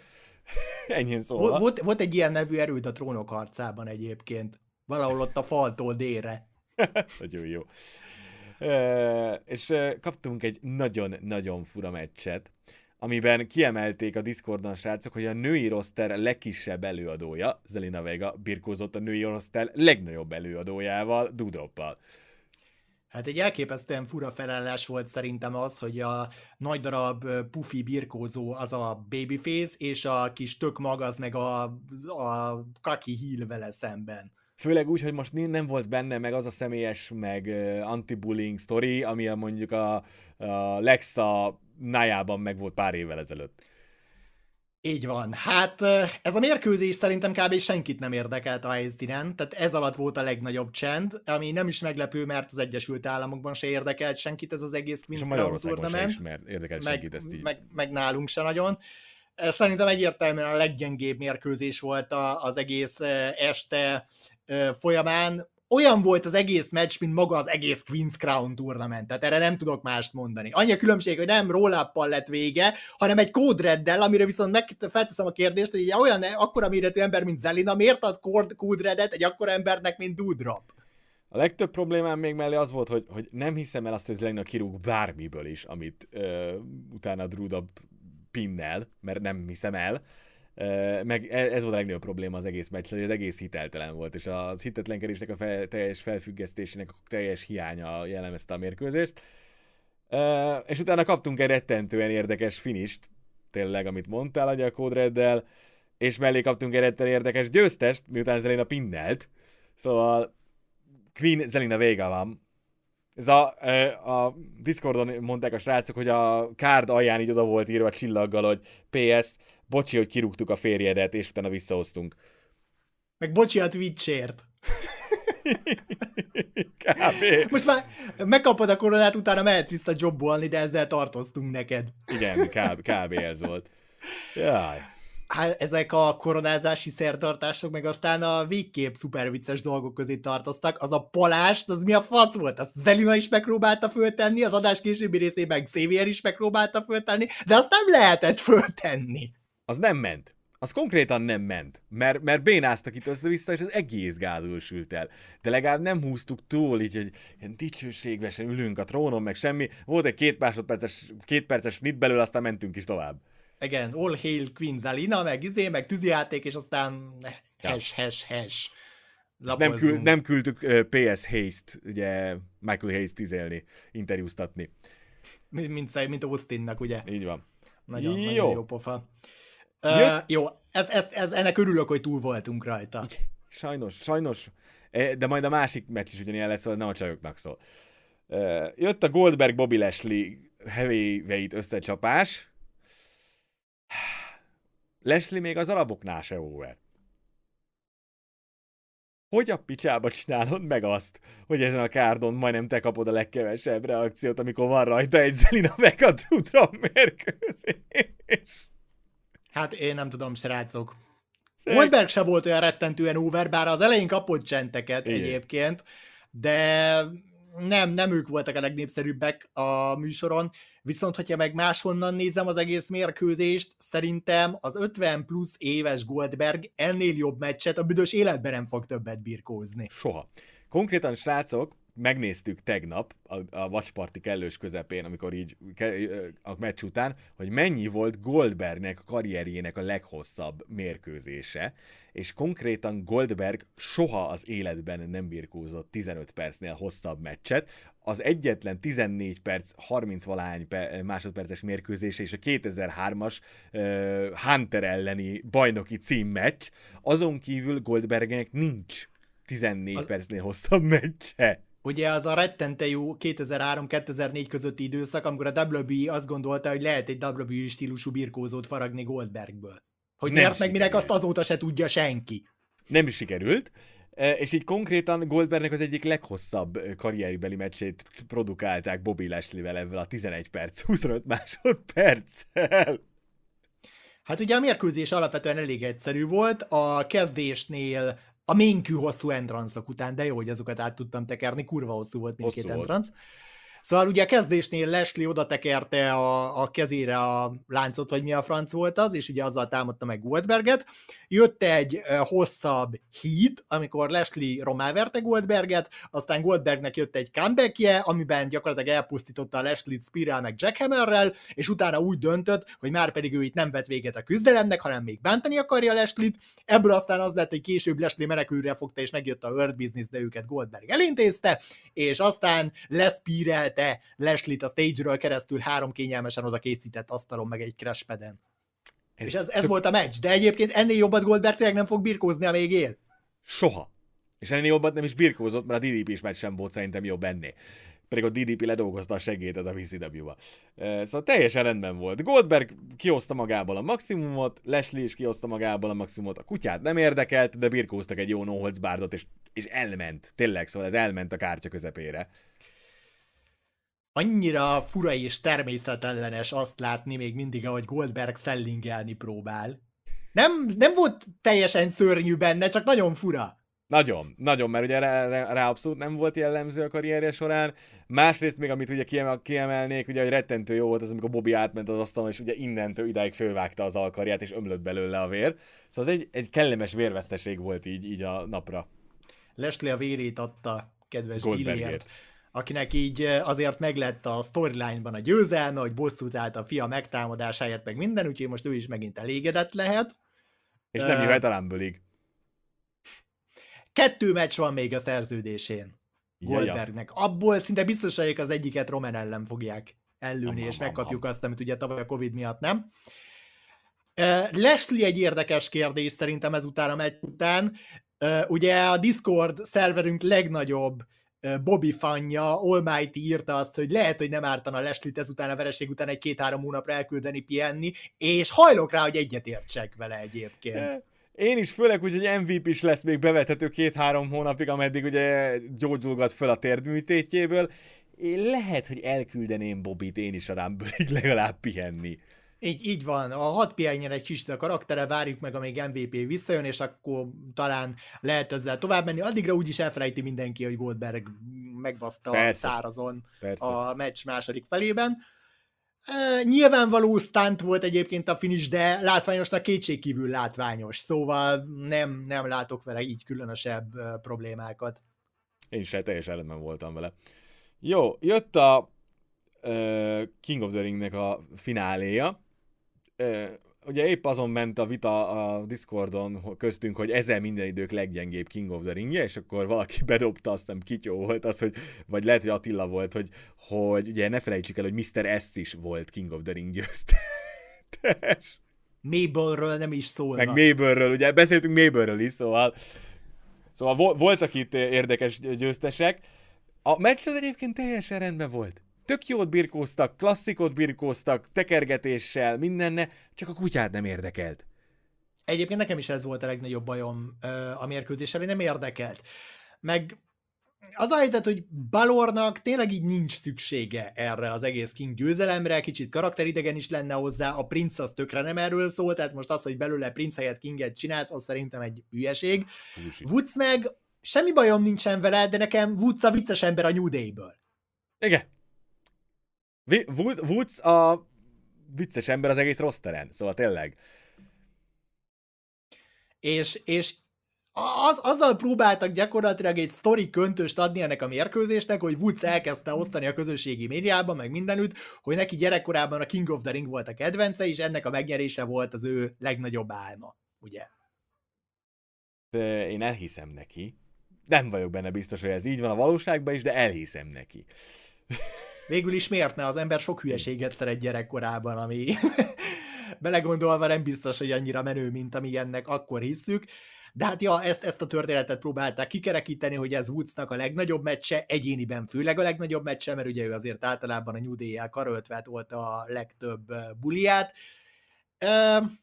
*laughs* Ennyien szólva. Volt, volt, volt egy ilyen nevű erőd a trónok harcában egyébként. Valahol ott a faltól délre. *laughs* Nagyon jó. És kaptunk egy nagyon-nagyon fura meccset amiben kiemelték a Discordon srácok, hogy a női roster legkisebb előadója, Zelina Vega, birkózott a női roster legnagyobb előadójával, Dudroppal. Hát egy elképesztően fura felállás volt szerintem az, hogy a nagy darab pufi birkózó az a babyface, és a kis tök mag az meg a, a kaki híl vele szemben. Főleg úgy, hogy most nem volt benne meg az a személyes, meg anti-bullying story, ami a mondjuk a, a Lexa nájában meg volt pár évvel ezelőtt. Így van. Hát ez a mérkőzés szerintem kb. senkit nem érdekelt a helyszínen, tehát ez alatt volt a legnagyobb csend, ami nem is meglepő, mert az Egyesült Államokban se érdekelt senkit ez az egész Queen's Crown Tournament. És érdekelt meg, senkit ezt így. Meg, meg nálunk se nagyon. Szerintem egyértelműen a leggyengébb mérkőzés volt az egész este folyamán olyan volt az egész meccs, mint maga az egész Queen's Crown tournament, tehát erre nem tudok mást mondani. Annyi a különbség, hogy nem roll lett vége, hanem egy kódreddel, amire viszont meg felteszem a kérdést, hogy egy olyan akkora méretű ember, mint Zelina, miért ad kódredet egy akkora embernek, mint Dudrop? A legtöbb problémám még mellé az volt, hogy, hogy nem hiszem el azt, hogy Zelina kirúg bármiből is, amit ö, utána Drudop pinnel, mert nem hiszem el meg e, ez volt a legnagyobb probléma az egész meccs, hogy az egész hiteltelen volt, és az hitetlenkedésnek a fel, teljes felfüggesztésének a teljes hiánya jellemezte a mérkőzést. És utána kaptunk egy rettentően érdekes finist, tényleg, amit mondtál, hogy a Code és mellé kaptunk egy rettentően érdekes győztest, miután Zelina pinnelt. Szóval Queen Zelina Vega van. Ez a, a Discordon mondták a srácok, hogy a card alján így oda volt írva csillaggal, hogy PS, bocsi, hogy kirúgtuk a férjedet, és utána visszahoztunk. Meg bocsi a Twitchért. Kb. Most már megkapod a koronát, utána mehetsz vissza jobbolni, de ezzel tartoztunk neked. Igen, kb, kb. ez volt. Jaj. Hát ezek a koronázási szertartások, meg aztán a végkép szuper vicces dolgok közé tartoztak. Az a palást, az mi a fasz volt? Azt Zelina is megpróbálta föltenni, az adás későbbi részében Xavier is megpróbálta föltenni, de azt nem lehetett föltenni. Az nem ment. Az konkrétan nem ment, mert, mert bénáztak itt össze-vissza, és az egész gázul sült el. De legalább nem húztuk túl, így, hogy ilyen dicsőségvesen ülünk a trónon, meg semmi. Volt egy két másodperces, két perces nit belőle, aztán mentünk is tovább. Igen, All Hail Queen Zalina, meg izé, meg tűzijáték, és aztán hash, hash, hash. Nem, kül, nem küldtük uh, PS Hayes-t, ugye Michael Hayes tizélni, interjúztatni. Mint, mint, mint Austinnak, ugye? Így van. Nagyon jó, nagyon jó pofa. Uh, jó, ez, ez, ez, ennek örülök, hogy túl voltunk rajta. *laughs* Sajnos, sajnos. E, de majd a másik meccs is ugyanilyen lesz, nem a csajoknak szól. Jött a Goldberg Bobby Lashley heavyweight összecsapás. Leslie még az alapoknál se over. Hogy a picsába csinálod meg azt, hogy ezen a kárdon majdnem te kapod a legkevesebb reakciót, amikor van rajta egy Zelina Megatrutra mérkőzés? Hát én nem tudom, srácok. Goldberg se volt olyan rettentően over, bár az elején kapott csenteket Igen. egyébként, de nem, nem ők voltak a legnépszerűbbek a műsoron, viszont hogyha meg máshonnan nézem az egész mérkőzést, szerintem az 50 plusz éves Goldberg ennél jobb meccset a büdös életben nem fog többet birkózni. Soha. Konkrétan, srácok, megnéztük tegnap a, a Watch Party kellős közepén, amikor így a meccs után, hogy mennyi volt Goldbergnek karrierjének a leghosszabb mérkőzése, és konkrétan Goldberg soha az életben nem birkózott 15 percnél hosszabb meccset, az egyetlen 14 perc, 30 valány másodperces mérkőzése és a 2003-as uh, Hunter elleni bajnoki címmeccs, azon kívül Goldbergnek nincs 14 az... percnél hosszabb meccse. Ugye az a rettente jó 2003-2004 közötti időszak, amikor a WWE azt gondolta, hogy lehet egy WWE stílusú birkózót faragni Goldbergből. Hogy nem miért meg minek azt azóta se tudja senki. Nem is sikerült, e, és így konkrétan Goldbergnek az egyik leghosszabb e, karrieribeli meccsét produkálták Bobby Lashley-vel ezzel a 11 perc, 25 másodperccel. Hát ugye a mérkőzés alapvetően elég egyszerű volt, a kezdésnél a ménkű hosszú entranszok után, de jó, hogy azokat át tudtam tekerni, kurva hosszú volt mindkét entransz. Szóval ugye a kezdésnél Leslie oda tekerte a, a kezére a láncot, vagy mi a franc volt az, és ugye azzal támadta meg Goldberget. Jött egy hosszabb híd, amikor Leslie romáverte Goldberget, aztán Goldbergnek jött egy comebackje, amiben gyakorlatilag elpusztította a Leslie-t Spiral meg Jackhammerrel, és utána úgy döntött, hogy már pedig ő itt nem vett véget a küzdelemnek, hanem még bántani akarja Leslie-t. Ebből aztán az lett, hogy később Leslie menekülre fogta, és megjött a Earth Business, de őket Goldberg elintézte, és aztán lespirelte Leslie-t a stage-ről keresztül három kényelmesen oda készített asztalon, meg egy crashpeden. Ez és ez, ez tök... volt a meccs, de egyébként ennél jobbat Goldberg tényleg nem fog birkózni, amíg él. Soha. És ennél jobbat nem is birkózott, mert a DDP is meccs sem volt szerintem jobb ennél. Pedig a DDP ledolgozta a segédet a VCW-ba. Szóval teljesen rendben volt. Goldberg kihozta magából a maximumot, Leslie is kihozta magából a maximumot, a kutyát nem érdekelt, de birkóztak egy jó no bárdot, és, és elment. Tényleg, szóval ez elment a kártya közepére annyira fura és természetellenes azt látni még mindig, ahogy Goldberg szellingelni próbál. Nem, nem volt teljesen szörnyű benne, csak nagyon fura. Nagyon, nagyon, mert ugye rá, rá, rá abszolút nem volt jellemző a karrierje során. Másrészt még, amit ugye kiemel, kiemelnék, ugye, hogy rettentő jó volt az, amikor Bobby átment az asztalon, és ugye innentől idáig fölvágta az alkarját, és ömlött belőle a vér. Szóval ez egy, egy kellemes vérveszteség volt így, így a napra. Leslie a vérét adta, kedves Gillért akinek így azért meglett a storyline-ban a győzelme, hogy bosszút állt a fia megtámadásáért, meg minden, úgyhogy most ő is megint elégedett lehet. És nem jöhet a Rumble Kettő meccs van még a szerződésén Goldbergnek. Abból szinte biztos vagyok az egyiket Roman ellen fogják ellőni, és megkapjuk azt, amit ugye tavaly a Covid miatt nem. Leslie egy érdekes kérdés szerintem ezután a meccs után. Ugye a Discord szerverünk legnagyobb Bobby fanya, Almighty írta azt, hogy lehet, hogy nem ártana Leslie-t ezután a vereség után egy két-három hónapra elküldeni pihenni, és hajlok rá, hogy egyetértsek vele egyébként. Én is, főleg úgy, hogy MVP is lesz még bevethető két-három hónapig, ameddig ugye gyógyulgat föl a térdműtétjéből. Lehet, hogy elküldeném Bobit én is a Rumble-ig legalább pihenni. Így, így van, a hat pihenjen egy kicsit a karaktere, várjuk meg, amíg MVP visszajön, és akkor talán lehet ezzel tovább menni. Addigra úgyis elfelejti mindenki, hogy Goldberg megbaszta Persze. szárazon Persze. a meccs második felében. E, nyilvánvaló stunt volt egyébként a finish, de látványosnak kétségkívül látványos, szóval nem, nem látok vele így különösebb problémákat. Én is teljesen rendben voltam vele. Jó, jött a King of the Ringnek a fináléja, ugye épp azon ment a vita a Discordon köztünk, hogy ezzel minden idők leggyengébb King of the Ringje, és akkor valaki bedobta, azt hiszem Kityó volt az, hogy, vagy lehet, hogy Attila volt, hogy, hogy ugye ne felejtsük el, hogy Mr. S is volt King of the Ring győztes. Mabelről nem is szól. Meg Mabelről, ugye beszéltünk Mabelről is, szóval Szóval voltak itt érdekes győztesek. A meccs az egyébként teljesen rendben volt tök jót birkóztak, klasszikot birkóztak, tekergetéssel, mindenne, csak a kutyát nem érdekelt. Egyébként nekem is ez volt a legnagyobb bajom a mérkőzéssel, hogy nem érdekelt. Meg az a helyzet, hogy Balornak tényleg így nincs szüksége erre az egész King győzelemre, kicsit karakteridegen is lenne hozzá, a princ az tökre nem erről szól, tehát most az, hogy belőle princ helyett Kinget csinálsz, az szerintem egy hülyeség. Woods meg semmi bajom nincsen vele, de nekem Woods a vicces ember a New Day-ből. Igen, Woods a vicces ember az egész rosteren, szóval tényleg. És, és az, azzal próbáltak gyakorlatilag egy sztori köntöst adni ennek a mérkőzésnek, hogy Woods elkezdte osztani a közösségi médiában, meg mindenütt, hogy neki gyerekkorában a King of the Ring volt a kedvence, és ennek a megnyerése volt az ő legnagyobb álma, ugye? Én elhiszem neki. Nem vagyok benne biztos, hogy ez így van a valóságban is, de elhiszem neki. Végül is miért ne? Az ember sok hülyeséget szeret gyerekkorában, ami *laughs* belegondolva nem biztos, hogy annyira menő, mint ami ennek akkor hiszük. De hát ja, ezt, ezt a történetet próbálták kikerekíteni, hogy ez Woodsnak a legnagyobb meccse, egyéniben főleg a legnagyobb meccse, mert ugye ő azért általában a New Day-jel karöltve volt a legtöbb buliát. Hmm,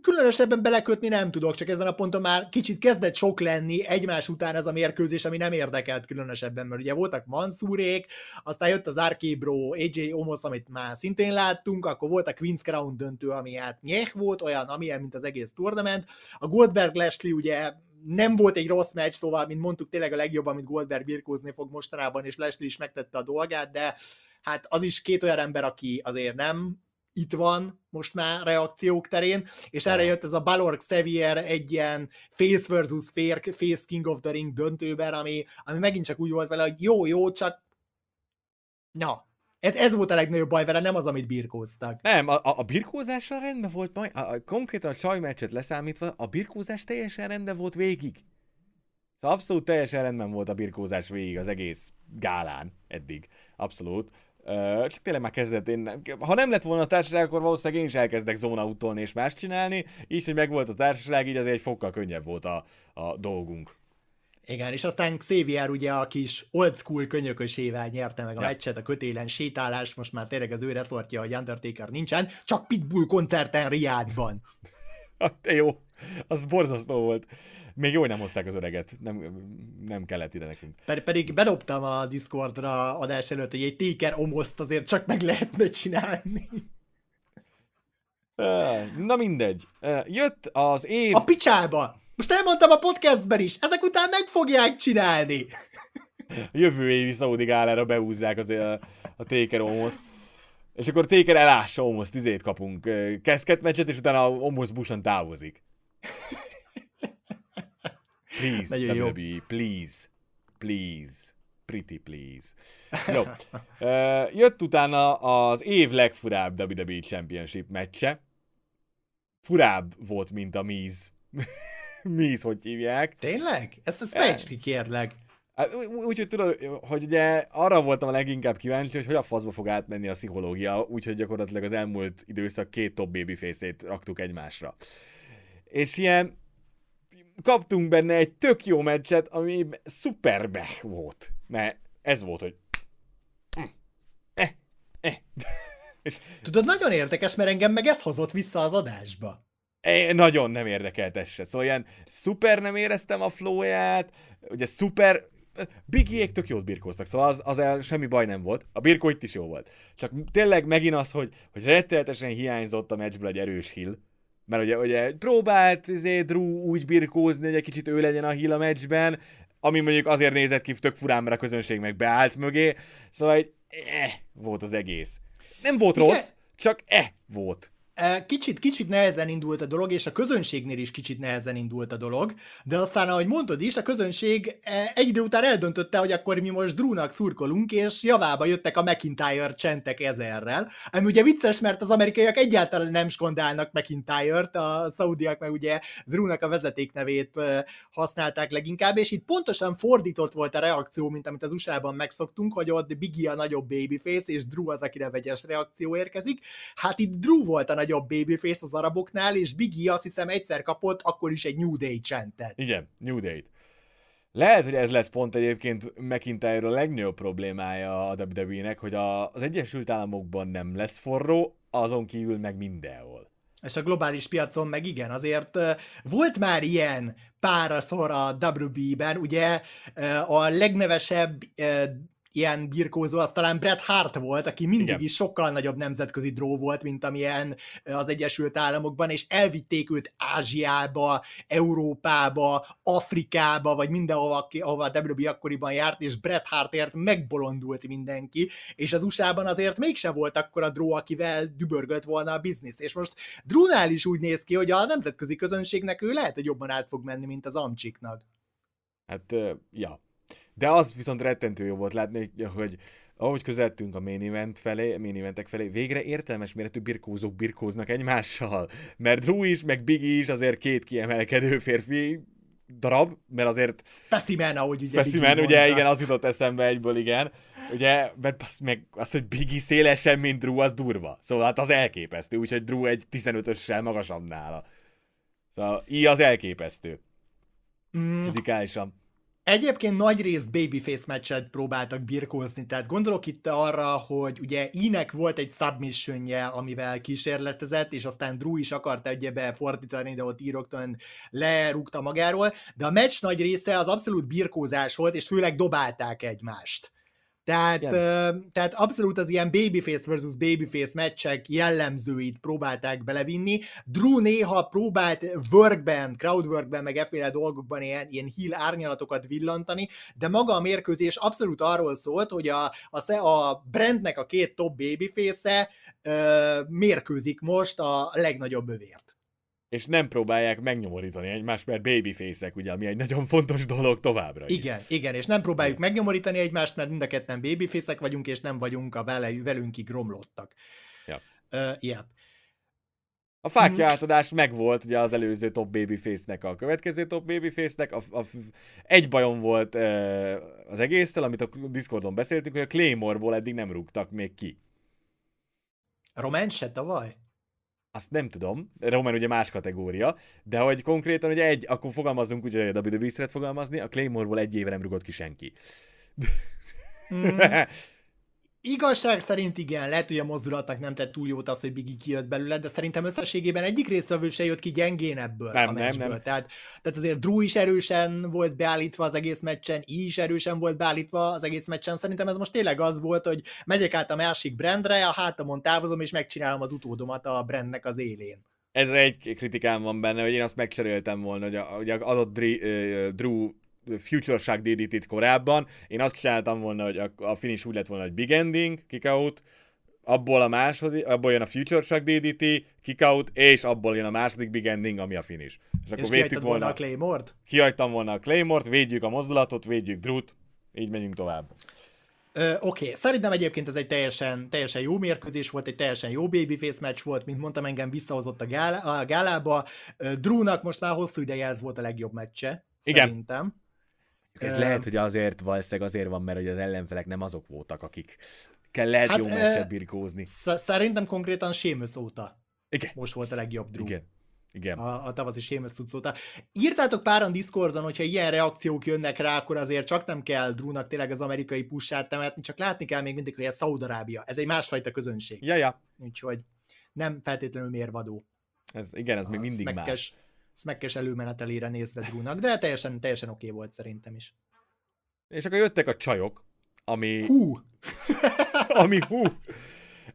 különösebben belekötni nem tudok, csak ezen a ponton már kicsit kezdett sok lenni egymás után ez a mérkőzés, ami nem érdekelt különösebben, mert ugye voltak Mansurék, aztán jött az Arkébro, AJ Omos, amit már szintén láttunk, akkor volt a Queen's Crown döntő, ami hát nyeh volt, olyan, amilyen, mint az egész tournament. A Goldberg Lashley ugye nem volt egy rossz meccs, szóval, mint mondtuk, tényleg a legjobb, amit Goldberg birkózni fog mostanában, és Leslie is megtette a dolgát, de hát az is két olyan ember, aki azért nem itt van most már reakciók terén, és erre jött ez a Balor Xavier egy ilyen face versus face King of the Ring döntőben, ami, ami megint csak úgy volt vele, hogy jó, jó, csak na, ez, ez volt a legnagyobb baj vele, nem az, amit birkóztak. Nem, a, a birkózással rendben volt, majd, a, a, konkrétan a csaj meccset leszámítva, a birkózás teljesen rendben volt végig. Szóval abszolút teljesen rendben volt a birkózás végig az egész gálán eddig. Abszolút. Uh, csak tényleg már kezdett, én, ha nem lett volna a társaság, akkor valószínűleg én is elkezdek zónautolni és más csinálni, így, hogy megvolt a társaság, így azért egy fokkal könnyebb volt a, a dolgunk. Igen, és aztán Xavier ugye a kis old school könyökösével nyerte meg a ja. meccset, a kötélen sétálás, most már tényleg az ő reszortja, hogy Undertaker nincsen, csak Pitbull koncerten Riádban. *laughs* jó, az borzasztó volt. Még jó, hogy nem hozták az öreget. Nem, nem kellett ide nekünk. Ped- pedig bedobtam a Discordra adás előtt, hogy egy téker omoszt azért csak meg lehetne csinálni. Na mindegy. Jött az év... A picsába! Most elmondtam a podcastben is, ezek után meg fogják csinálni. Jövő évi Saudi gálára beúzzák az, a, a Taker omoszt. És akkor Taker elássa omoszt, tizét kapunk. Keszket meccset, és utána omoszt busan távozik. Please, Nagyon WWE, jó. please, please, pretty please. Jó. Uh, jött utána az év legfurább WWE Championship meccse. Furább volt, mint a Miz. *laughs* Miz, hogy hívják. Tényleg? Ezt, ezt fejtsd ki, kérlek. Hát, úgyhogy tudod, hogy ugye arra voltam a leginkább kíváncsi, hogy hogy a faszba fog átmenni a pszichológia, úgyhogy gyakorlatilag az elmúlt időszak két top babyface-ét raktuk egymásra. És ilyen kaptunk benne egy tök jó meccset, ami szuper beh volt. Mert ez volt, hogy eh, eh. *laughs* És... Tudod, nagyon érdekes, mert engem meg ez hozott vissza az adásba. É, nagyon nem érdekelt ez se. Szóval ilyen szuper nem éreztem a flóját, ugye szuper, Bigiék tök jót birkóztak, szóval az, az el semmi baj nem volt. A birkó itt is jó volt. Csak tényleg megint az, hogy, hogy rettenetesen hiányzott a meccsből egy erős hill. Mert ugye, ugye próbált izé, Drew úgy birkózni, hogy egy kicsit ő legyen a hill a meccsben, ami mondjuk azért nézett ki tök furán, mert a közönség meg beállt mögé. Szóval egy eh, volt az egész. Nem volt Igen. rossz, csak eh volt. Kicsit, kicsit nehezen indult a dolog, és a közönségnél is kicsit nehezen indult a dolog, de aztán, ahogy mondod is, a közönség egy idő után eldöntötte, hogy akkor mi most Drúnak szurkolunk, és javába jöttek a McIntyre csentek ezerrel. Ami ugye vicces, mert az amerikaiak egyáltalán nem skondálnak McIntyre-t, a szaudiak meg ugye Drúnak a vezetéknevét használták leginkább, és itt pontosan fordított volt a reakció, mint amit az USA-ban megszoktunk, hogy ott Biggie a nagyobb babyface, és Drew az, akire vegyes reakció érkezik. Hát itt Drew volt a nagy nagyobb babyface az araboknál, és Biggie azt hiszem egyszer kapott, akkor is egy New Day csentet. Igen, New Day-t. Lehet, hogy ez lesz pont egyébként McIntyre a legnagyobb problémája a WWE-nek, hogy a, az Egyesült Államokban nem lesz forró, azon kívül meg mindenhol. És a globális piacon meg igen, azért volt már ilyen páraszor a WB-ben, ugye a legnevesebb ilyen birkózó, az talán Bret Hart volt, aki mindig Igen. is sokkal nagyobb nemzetközi dró volt, mint amilyen az Egyesült Államokban, és elvitték őt Ázsiába, Európába, Afrikába, vagy mindenhova, ahova a WWE akkoriban járt, és Bret Hartért megbolondult mindenki, és az USA-ban azért mégse volt akkor a dró, akivel dübörgött volna a biznisz. És most Drunál is úgy néz ki, hogy a nemzetközi közönségnek ő lehet, hogy jobban át fog menni, mint az Amcsiknak. Hát, ja, de az viszont rettentő jó volt látni, hogy ahogy közeltünk a main event felé, main eventek felé, végre értelmes méretű birkózók birkóznak egymással. Mert Drew is, meg Biggie is azért két kiemelkedő férfi darab, mert azért... Specimen, ahogy ugye Specimen, ugye mondta. igen, az jutott eszembe egyből, igen. Ugye, mert az, meg az, hogy Biggie szélesen, mint Drew, az durva. Szóval hát az elképesztő, úgyhogy Drew egy 15-össel magasabb nála. Szóval így az elképesztő. Mm. Fizikálisan. Egyébként nagy részt babyface meccset próbáltak birkózni, tehát gondolok itt arra, hogy ugye Inek volt egy submissionje, amivel kísérletezett, és aztán Drew is akarta ugye befordítani, de ott íroktan lerúgta magáról, de a meccs nagy része az abszolút birkózás volt, és főleg dobálták egymást. Tehát, tehát abszolút az ilyen babyface versus babyface meccsek jellemzőit próbálták belevinni. Drew néha próbált workben, crowdworkben, meg efféle dolgokban ilyen, ilyen heal árnyalatokat villantani, de maga a mérkőzés abszolút arról szólt, hogy a, a, a brandnek a két top babyface-e mérkőzik most a legnagyobb övért és nem próbálják megnyomorítani egymást, mert babyfészek, ugye, ami egy nagyon fontos dolog továbbra is. Igen, igen, és nem próbáljuk megnyomorítani egymást, mert mind a ketten babyfészek vagyunk, és nem vagyunk a vele, velünkig romlottak. Ja. Uh, yeah. A fákja hmm. átadás megvolt ugye az előző top babyface-nek, a következő top babyface-nek. A, a, egy bajom volt uh, az egésztel, amit a Discordon beszéltünk, hogy a Claymore-ból eddig nem rúgtak még ki. Roman se tavaly? Azt nem tudom, Roman ugye más kategória, de hogy konkrétan ugye egy, akkor fogalmazunk úgy, hogy a WWE szeret fogalmazni, a Claymore-ból egy éve nem rugott ki senki. Mm. *laughs* Igazság szerint igen, lehet, hogy a mozdulatnak nem tett túl jót az, hogy Biggie kijött belőle, de szerintem összességében egyik résztvevő se jött ki gyengén ebből nem, a meccsből. Nem, nem. Tehát, tehát azért Drew is erősen volt beállítva az egész meccsen, is erősen volt beállítva az egész meccsen. Szerintem ez most tényleg az volt, hogy megyek át a másik brandre, a hátamon távozom, és megcsinálom az utódomat a brandnek az élén. Ez egy kritikám van benne, hogy én azt megcseréltem volna, hogy, a, hogy adott Drew Future DDT-t korábban. Én azt csináltam volna, hogy a, a finish úgy lett volna, hogy big ending, kick out, abból a második, abból jön a Future Shock DDT, kick out, és abból jön a második big ending, ami a finish. És akkor és védtük volna a Claymore-t? Kihagytam volna a Claymore-t, védjük a mozdulatot, védjük Drut, így megyünk tovább. Oké, okay. szerintem egyébként ez egy teljesen, teljesen jó mérkőzés volt, egy teljesen jó babyface meccs volt, mint mondtam, engem visszahozott a, gál, a gálába. Drúnak most már hosszú ideje ez volt a legjobb meccse, Igen. szerintem. Ez um, lehet, hogy azért valószínűleg azért van, mert hogy az ellenfelek nem azok voltak, akik kell lehet hát, jó meccset birkózni. Sz- szerintem konkrétan Sémös óta. Igen. Most volt a legjobb Drew. Igen. Igen. A, a tavaszi Sémös cucc óta. Írtátok páran Discordon, hogyha ilyen reakciók jönnek rá, akkor azért csak nem kell Drúnak tényleg az amerikai pussát temetni, csak látni kell még mindig, hogy ez Szaudarábia. Ez egy másfajta közönség. Ja, ja. Úgyhogy nem feltétlenül mérvadó. Ez, igen, ez még mindig smackes, más. Smackes előmenetelére nézve Drúnak, de teljesen, teljesen oké okay volt szerintem is. És akkor jöttek a csajok, ami... Hú! *laughs* ami hú!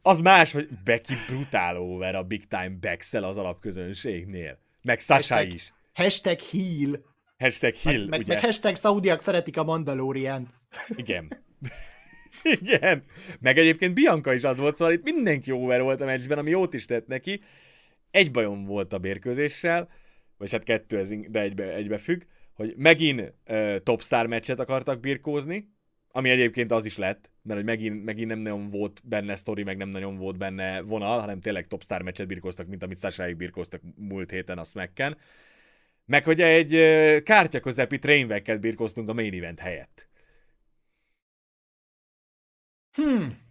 Az más, hogy Becky brutál over a Big Time Bexel az alapközönségnél. Meg Sasha Hashtag- is. Hashtag heal. Hashtag Hill, meg, meg, ugye? meg hashtag Saudiak szeretik a Mandalorian. Igen. *laughs* Igen. Meg egyébként Bianca is az volt, szóval itt mindenki over volt a meccsben, ami jót is tett neki. Egy bajom volt a bérkőzéssel, vagy hát kettő, ez de egybe, egybe függ, hogy megint uh, topstar meccset akartak birkózni, ami egyébként az is lett, mert hogy megint, megint nem nagyon volt benne sztori, meg nem nagyon volt benne vonal, hanem tényleg topstar meccset birkóztak, mint amit Sasháig birkóztak múlt héten a Smacken. Meg hogy egy uh, kártya közepi trainwrecket birkóztunk a main event helyett. Hmm.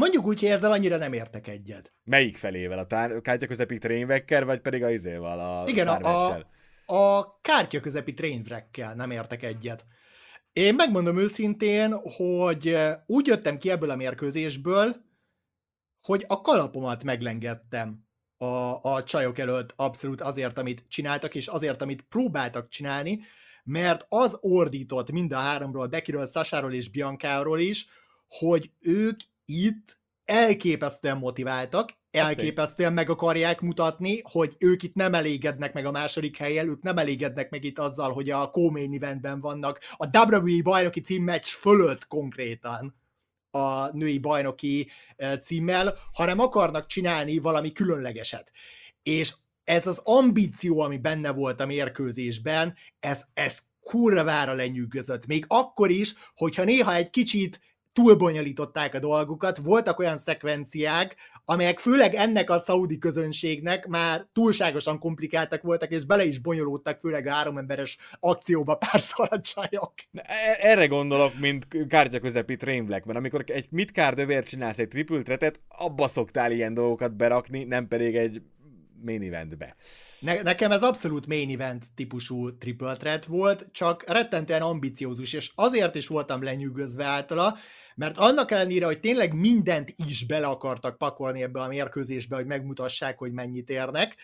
Mondjuk úgy, hogy ezzel annyira nem értek egyet. Melyik felével? A tár- kártya közepi trainwrecker, vagy pedig a izéval, a Igen, a, a, a kártya közepi trainwreckkel nem értek egyet. Én megmondom őszintén, hogy eh, úgy jöttem ki ebből a mérkőzésből, hogy a kalapomat meglengettem a, a csajok előtt abszolút azért, amit csináltak, és azért, amit próbáltak csinálni, mert az ordított mind a háromról, Beckyről, Sasáról és Biancáról is, hogy ők itt elképesztően motiváltak, elképesztően meg akarják mutatni, hogy ők itt nem elégednek meg a második helyen, ők nem elégednek meg itt azzal, hogy a co-main eventben vannak, a WWE bajnoki címmeccs fölött konkrétan a női bajnoki eh, címmel, hanem akarnak csinálni valami különlegeset. És ez az ambíció, ami benne volt a mérkőzésben, ez, ez kurvára lenyűgözött. Még akkor is, hogyha néha egy kicsit túlbonyolították a dolgukat, voltak olyan szekvenciák, amelyek főleg ennek a szaudi közönségnek már túlságosan komplikáltak voltak, és bele is bonyolódtak, főleg a három emberes akcióba párszor a csajok. E- Erre gondolok, mint kártya közepi mert amikor egy midcard övért csinálsz egy triple threatet, abba szoktál ilyen dolgokat berakni, nem pedig egy main eventbe. Ne- nekem ez abszolút main event típusú triple threat volt, csak rettentően ambiciózus, és azért is voltam lenyűgözve általa, mert annak ellenére, hogy tényleg mindent is bele akartak pakolni ebbe a mérkőzésbe, hogy megmutassák, hogy mennyit érnek,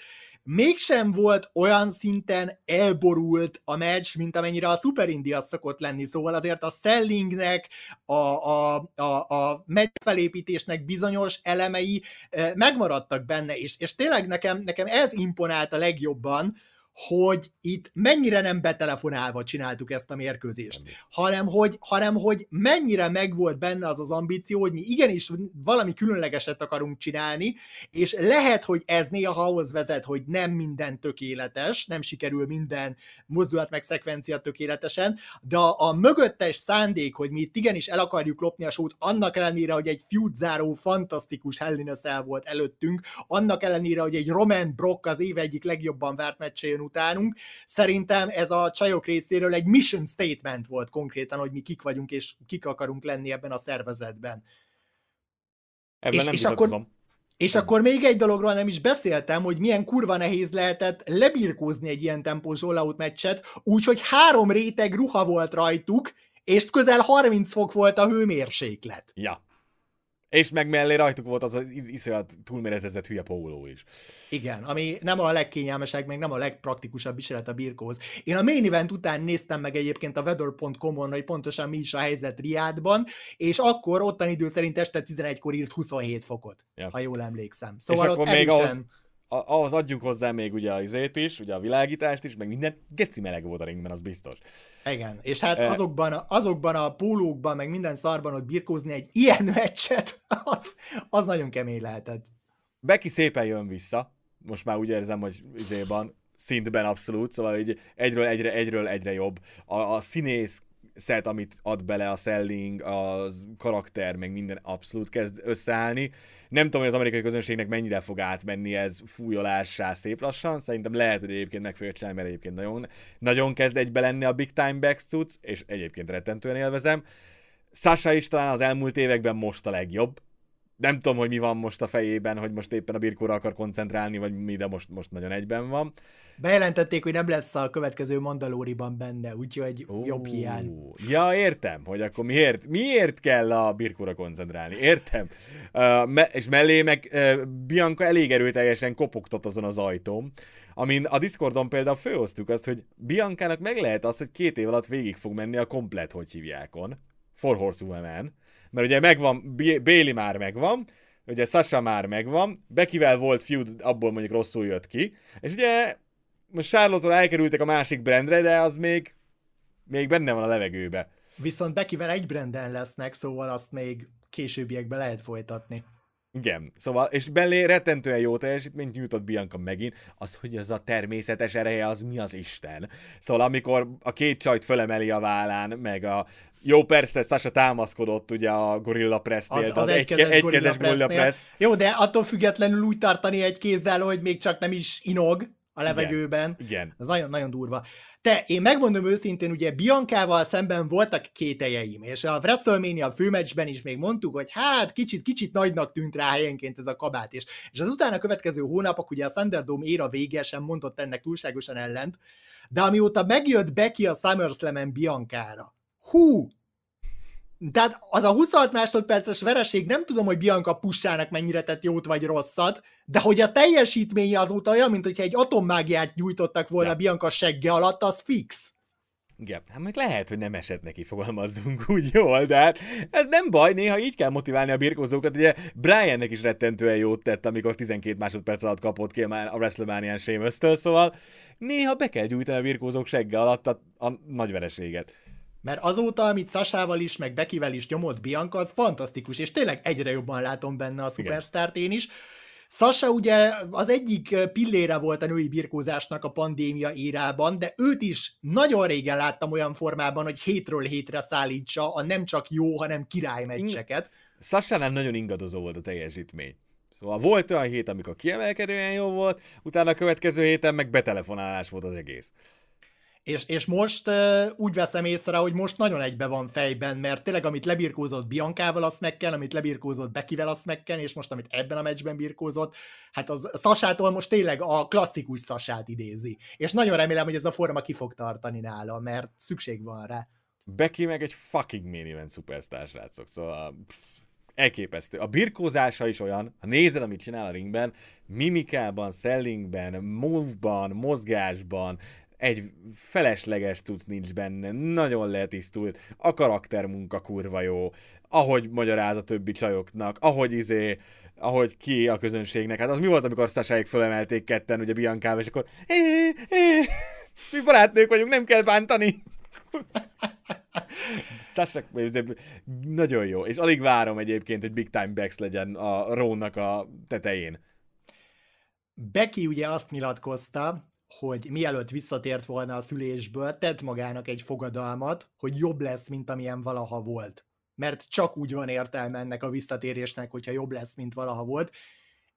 mégsem volt olyan szinten elborult a meccs, mint amennyire a Super India szokott lenni, szóval azért a sellingnek, a, a, a, a meccs felépítésnek bizonyos elemei eh, megmaradtak benne, és, és tényleg nekem, nekem ez imponált a legjobban, hogy itt mennyire nem betelefonálva csináltuk ezt a mérkőzést, hanem hogy, hanem hogy mennyire megvolt benne az az ambíció, hogy mi igenis valami különlegeset akarunk csinálni, és lehet, hogy ez néha ahhoz vezet, hogy nem minden tökéletes, nem sikerül minden mozdulat meg szekvencia tökéletesen, de a, a mögöttes szándék, hogy mi itt igenis el akarjuk lopni a sót, annak ellenére, hogy egy feud záró fantasztikus Hell in a Cell volt előttünk, annak ellenére, hogy egy Roman Brock az év egyik legjobban várt meccse jön utánunk, szerintem ez a csajok részéről egy mission statement volt konkrétan, hogy mi kik vagyunk és kik akarunk lenni ebben a szervezetben. Ebben És- nem és vitatkozom. És akkor még egy dologról nem is beszéltem, hogy milyen kurva nehéz lehetett lebirkózni egy ilyen tempós all-out meccset, úgyhogy három réteg ruha volt rajtuk, és közel 30 fok volt a hőmérséklet. Ja. És meg mellé rajtuk volt az az is- iszonyat túlméretezett hülye póló is. Igen, ami nem a legkényelmesebb, meg nem a legpraktikusabb viselet a birkóz. Én a main event után néztem meg egyébként a weather.com-on, hogy pontosan mi is a helyzet Riádban, és akkor ottan idő szerint este 11-kor írt 27 fokot, Ja. ha jól emlékszem. És Szóval akkor ott még erősen... ahhoz, a- ahhoz adjunk hozzá még ugye az izét is, ugye a világítást is, meg minden geci meleg volt a ringben, az biztos. Igen, és hát Eh. azokban, a- azokban a pólókban, meg minden szarban ott birkózni egy ilyen *laughs* meccset, az, az nagyon kemény lehetett. Becky szépen jön vissza, most már úgy érzem, hogy izéban, szintben abszolút, szóval így egyről egyre, egyről egyre jobb. A, a színész szet, amit ad bele a selling, a karakter, meg minden abszolút kezd összeállni. Nem tudom, hogy az amerikai közönségnek mennyire fog átmenni ez fújolássá szép lassan. Szerintem lehet, hogy egyébként meg fogja csinálni, mert egyébként nagyon, nagyon kezd egybe lenni a Big Time Backstoots, és egyébként rettentően élvezem. Sasha is talán az elmúlt években most a legjobb. Nem tudom, hogy mi van most a fejében, hogy most éppen a birkóra akar koncentrálni, vagy mi, de most, most nagyon egyben van. Bejelentették, hogy nem lesz a következő Mandalóriban benne, úgyhogy uh, jobb hiány. Ja, értem, hogy akkor miért, miért kell a birkóra koncentrálni, értem. Uh, me- és mellé meg uh, Bianca elég erőteljesen kopogtat azon az ajtón, amin a Discordon például főhoztuk azt, hogy Biancának meg lehet az, hogy két év alatt végig fog menni a komplet, hogy hívjákon. Four Horsewoman mert ugye megvan, Béli már megvan, ugye Sasha már megvan, Bekivel volt feud, abból mondjuk rosszul jött ki, és ugye most charlotte elkerültek a másik brandre, de az még, még benne van a levegőbe. Viszont Bekivel egy branden lesznek, szóval azt még későbbiekben lehet folytatni. Igen, szóval, és Bellé rettentően jó teljesítményt nyújtott Bianca megint, az, hogy az a természetes ereje, az mi az Isten. Szóval amikor a két csajt fölemeli a vállán, meg a jó, persze, Sasha támaszkodott ugye a Gorilla Press-nél, az, az, az egykezes, egy, gorilla, gorilla Press. Jó, de attól függetlenül úgy tartani egy kézzel, hogy még csak nem is inog a levegőben. Igen. Ez nagyon-nagyon durva. Te, én megmondom őszintén, ugye Biancával szemben voltak kételjeim, és a WrestleMania főmeccsben is még mondtuk, hogy hát kicsit-kicsit nagynak tűnt rá helyenként ez a kabát, és, és az utána következő hónapok, ugye a Thunderdome éra vége sem mondott ennek túlságosan ellent, de amióta megjött Becky a SummerSlam-en Biancára, hú, tehát az a 26 másodperces vereség nem tudom, hogy Bianca pussának mennyire tett jót vagy rosszat, de hogy a teljesítménye azóta olyan, mint hogyha egy atommágiát nyújtottak volna ja. Bianca segge alatt, az fix. Igen, hát meg lehet, hogy nem esett neki, fogalmazzunk *laughs* úgy jól, de hát ez nem baj, néha így kell motiválni a birkózókat, ugye Briannek is rettentően jót tett, amikor 12 másodperc alatt kapott ki a WrestleMania-n Sheamus-től, szóval néha be kell gyújtani a birkózók segge alatt a, a nagy vereséget. Mert azóta, amit Sasával is, meg Bekivel is nyomott Bianca, az fantasztikus, és tényleg egyre jobban látom benne a szupersztárt én is. Sasha ugye az egyik pillére volt a női birkózásnak a pandémia írában, de őt is nagyon régen láttam olyan formában, hogy hétről hétre szállítsa a nem csak jó, hanem királymeccseket. Sasha nagyon ingadozó volt a teljesítmény. Szóval volt olyan hét, amikor kiemelkedően jó volt, utána a következő héten meg betelefonálás volt az egész. És, és most uh, úgy veszem észre, hogy most nagyon egybe van fejben, mert tényleg amit lebirkózott Biancával, azt meg kell, amit lebirkózott Bekivel, azt meg kell, és most amit ebben a meccsben birkózott, hát az Szasától most tényleg a klasszikus Szasát idézi. És nagyon remélem, hogy ez a forma ki fog tartani nála, mert szükség van rá. Becky meg egy fucking main event szupersztár, srácok, szóval pff, elképesztő. A birkózása is olyan, ha nézed, amit csinál a ringben, mimikában, sellingben, move-ban, mozgásban, egy felesleges tudsz nincs benne, nagyon letisztult, a karaktermunka kurva jó, ahogy magyaráz a többi csajoknak, ahogy izé, ahogy ki a közönségnek. Hát az mi volt, amikor Szasáig fölemelték ketten, ugye Biancával, és akkor é, é, mi barátnők vagyunk, nem kell bántani. *laughs* Sasha nagyon jó, és alig várom egyébként, hogy Big Time Bex legyen a Rónak a tetején. Becky ugye azt nyilatkozta, hogy mielőtt visszatért volna a szülésből, tett magának egy fogadalmat, hogy jobb lesz, mint amilyen valaha volt. Mert csak úgy van értelme ennek a visszatérésnek, hogyha jobb lesz, mint valaha volt.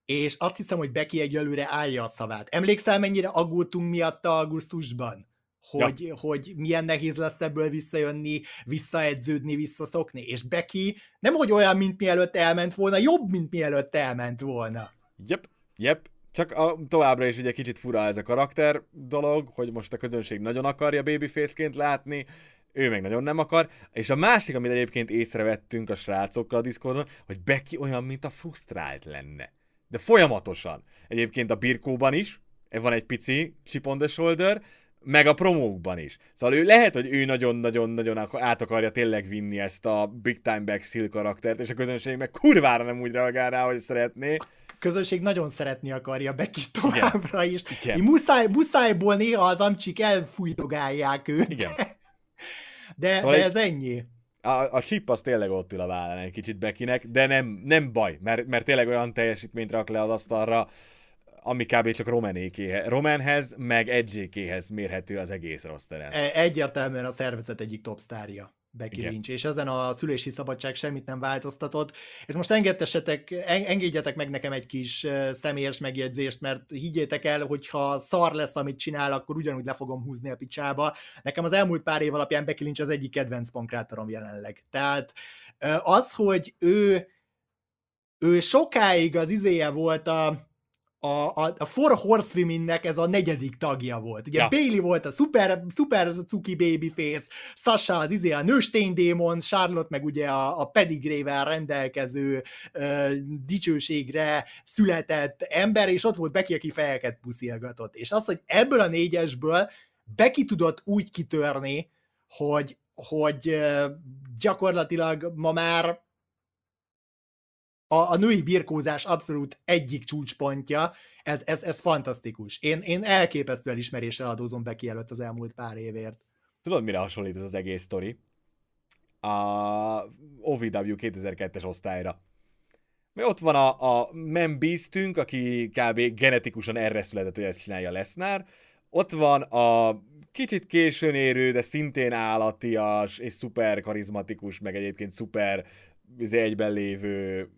És azt hiszem, hogy Becky egyelőre állja a szavát. Emlékszel, mennyire aggódtunk miatta augusztusban? Hogy, ja. hogy milyen nehéz lesz ebből visszajönni, visszaedződni, visszaszokni. És Becky nem hogy olyan, mint mielőtt elment volna, jobb, mint mielőtt elment volna. Jep, jep, csak a, továbbra is ugye kicsit fura ez a karakter dolog, hogy most a közönség nagyon akarja babyface-ként látni, ő meg nagyon nem akar. És a másik, amit egyébként észrevettünk a srácokkal a Discordon, hogy Becky olyan, mint a frusztrált lenne. De folyamatosan. Egyébként a Birkóban is, van egy pici chip on the shoulder, meg a promókban is. Szóval ő lehet, hogy ő nagyon-nagyon-nagyon át akarja tényleg vinni ezt a Big Time Back Seal karaktert, és a közönség meg kurvára nem úgy reagál rá, hogy szeretné közönség nagyon szeretni akarja Becky továbbra is. Igen. Muszáj, muszájból néha az amcsik elfújtogálják őt. Igen. *laughs* De, szóval de ez ennyi. A, a chip az tényleg ott ül a vállán egy kicsit Bekinek, de nem, nem baj, mert, mert tényleg olyan teljesítményt rak le az asztalra, ami kb. csak Romanékéhez, Romanhez, meg Edgékéhez mérhető az egész rosteren. E, egyértelműen a szervezet egyik top sztárja. Becky Igen. És ezen a szülési szabadság semmit nem változtatott. És most engedtessetek, engedjetek meg nekem egy kis személyes megjegyzést, mert higgyétek el, hogy ha szar lesz, amit csinál, akkor ugyanúgy le fogom húzni a picsába. Nekem az elmúlt pár év alapján Becky az egyik kedvenc pankrátorom jelenleg. Tehát az, hogy ő ő sokáig az izéje volt a, a, a, a Four Horsewomennek ez a negyedik tagja volt. Ugye ja. Bailey volt a super, super cuki babyface, Sasha az izé a nőstény démon, Charlotte meg ugye a, a pedigrével rendelkező uh, dicsőségre született ember, és ott volt Becky, aki fejeket puszilgatott. És az, hogy ebből a négyesből Becky tudott úgy kitörni, hogy, hogy gyakorlatilag ma már a, a női birkózás abszolút egyik csúcspontja, ez, ez, ez fantasztikus. Én, én elképesztő elismeréssel adózom be előtt az elmúlt pár évért. Tudod, mire hasonlít ez az egész sztori? A OVW 2002-es osztályra. Mi ott van a, a Membeastünk, aki kb. genetikusan erre született, hogy ezt csinálja Lesnar. Ott van a kicsit későn érő, de szintén állatias és szuper karizmatikus, meg egyébként szuper izé, egyben lévő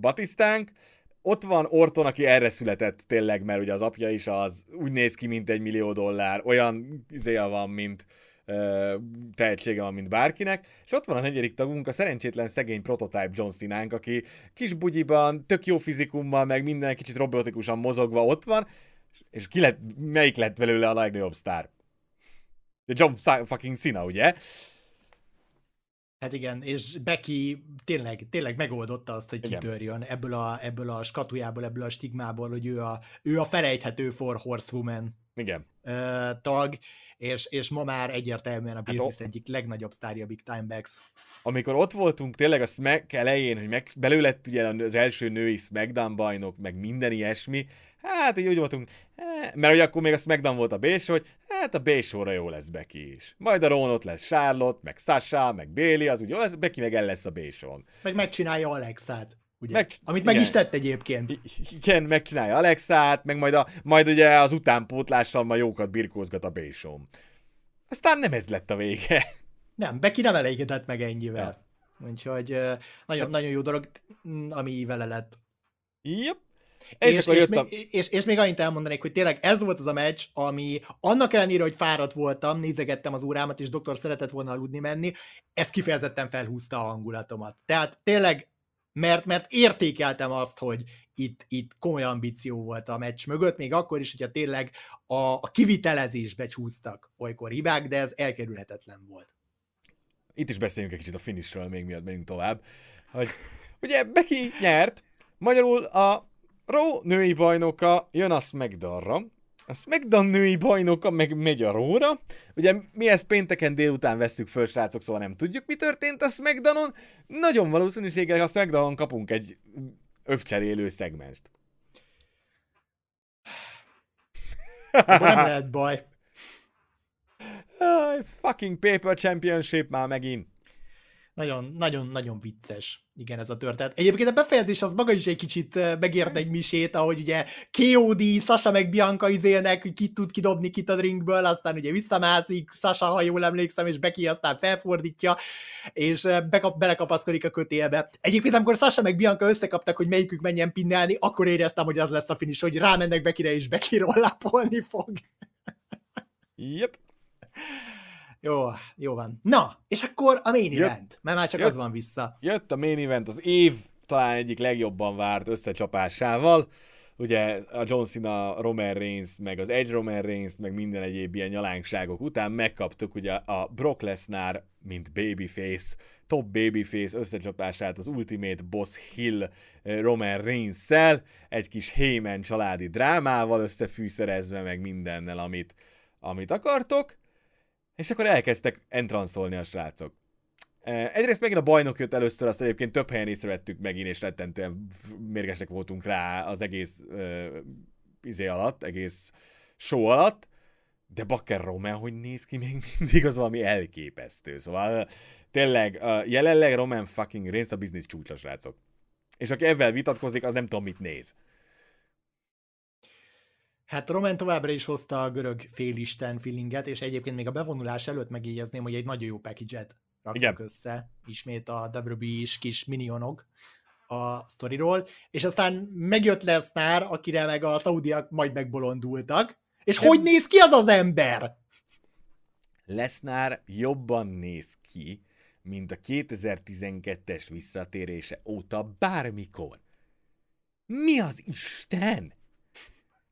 Batisztánk, ott van Orton, aki erre született tényleg, mert ugye az apja is az úgy néz ki, mint egy millió dollár, olyan izéja van, mint ö, tehetsége van, mint bárkinek, és ott van a negyedik tagunk, a szerencsétlen szegény prototype John Cena, aki kis bugyiban, tök jó fizikummal, meg minden kicsit robotikusan mozogva ott van, és ki lett, melyik lett belőle a legnagyobb sztár? John fucking Cena, ugye? Hát igen, és Becky tényleg, tényleg megoldotta azt, hogy igen. kitörjön ebből a, ebből a skatujából, ebből a stigmából, hogy ő a, ő a felejthető For Horsewoman igen. tag, és, és ma már egyértelműen a business hát egyik legnagyobb sztárja Big Time Backs. Amikor ott voltunk tényleg a Smack elején, hogy meg, belőle ugye az első női SmackDown bajnok, meg minden ilyesmi, hát így úgy voltunk, mert ugye akkor még a SmackDown volt a b hogy hát a b jó lesz Becky is. Majd a Ron ott lesz Charlotte, meg Sasha, meg Bailey, az úgy jó lesz, Becky meg el lesz a b Meg megcsinálja Alexát. Ugye? Meg, Amit igen. meg is tett egyébként. Igen, megcsinálja Alexát, meg majd, a, majd ugye az utánpótlással ma jókat birkózgat a b Aztán nem ez lett a vége. Nem, Becky nem elégedett meg ennyivel. Ja. Úgyhogy nagyon, nagyon jó dolog, ami vele lett. Yep. És, és, és, még, és, és még annyit elmondanék, hogy tényleg ez volt az a meccs, ami annak ellenére, hogy fáradt voltam, nézegettem az órámat, és doktor szeretett volna aludni menni, ez kifejezetten felhúzta a hangulatomat. Tehát tényleg, mert, mert értékeltem azt, hogy itt, itt komoly ambíció volt a meccs mögött, még akkor is, hogyha tényleg a, a kivitelezésbe csúsztak olykor hibák, de ez elkerülhetetlen volt. Itt is beszéljünk egy kicsit a finishről, még miatt megyünk tovább. Hogy, ugye Becky nyert, magyarul a Raw női bajnoka jön a SmackDownra, a SmackDown női bajnoka meg megy a Róra. Ugye mi ezt pénteken délután veszük föl, srácok, szóval nem tudjuk, mi történt a SmackDownon. Nagyon valószínűséggel a SmackDownon kapunk egy övcserélő szegmest. nem lehet baj. fucking Paper Championship már megint. Nagyon, nagyon, vicces, igen, ez a történet. Egyébként a befejezés az maga is egy kicsit megérte egy misét, ahogy ugye KOD, Sasha meg Bianca izélnek, hogy ki tud kidobni kit a drinkből, aztán ugye visszamászik, Sasha, ha jól emlékszem, és Becky aztán felfordítja, és bekap, belekapaszkodik a kötélbe. Egyébként, amikor Sasha meg Bianca összekaptak, hogy melyikük menjen pinnelni, akkor éreztem, hogy az lesz a finish, hogy rámennek Beckire, és Becky rollapolni fog. Yep. Jó, jó van. Na, és akkor a main jött, event, mert már csak jött, az van vissza. Jött a main event az év talán egyik legjobban várt összecsapásával. Ugye a John Cena, Roman Reigns, meg az Edge Roman Reigns, meg minden egyéb ilyen nyalánkságok után megkaptuk ugye a Brock Lesnar, mint babyface, top babyface összecsapását az Ultimate Boss Hill eh, Roman Reigns-szel, egy kis Heyman családi drámával összefűszerezve, meg mindennel, amit, amit akartok. És akkor elkezdtek entranszolni a srácok. Egyrészt megint a bajnok jött először, azt egyébként több helyen észrevettük megint, és rettentően mérgesek voltunk rá az egész uh, izé alatt, egész show alatt, de Bakker Roman, hogy néz ki még mindig, az valami elképesztő. Szóval tényleg, uh, jelenleg Roman fucking Reigns a business csúcsra, srácok. És aki ebben vitatkozik, az nem tudom, mit néz. Hát Roman továbbra is hozta a görög félisten feelinget, és egyébként még a bevonulás előtt megjegyezném, hogy egy nagyon jó package-et raktak Igen. össze, ismét a is kis minionok a sztoriról, és aztán megjött Lesnar, akire meg a szaudiak majd megbolondultak, és De... hogy néz ki az az ember? Lesnar jobban néz ki, mint a 2012-es visszatérése óta bármikor. Mi az Isten?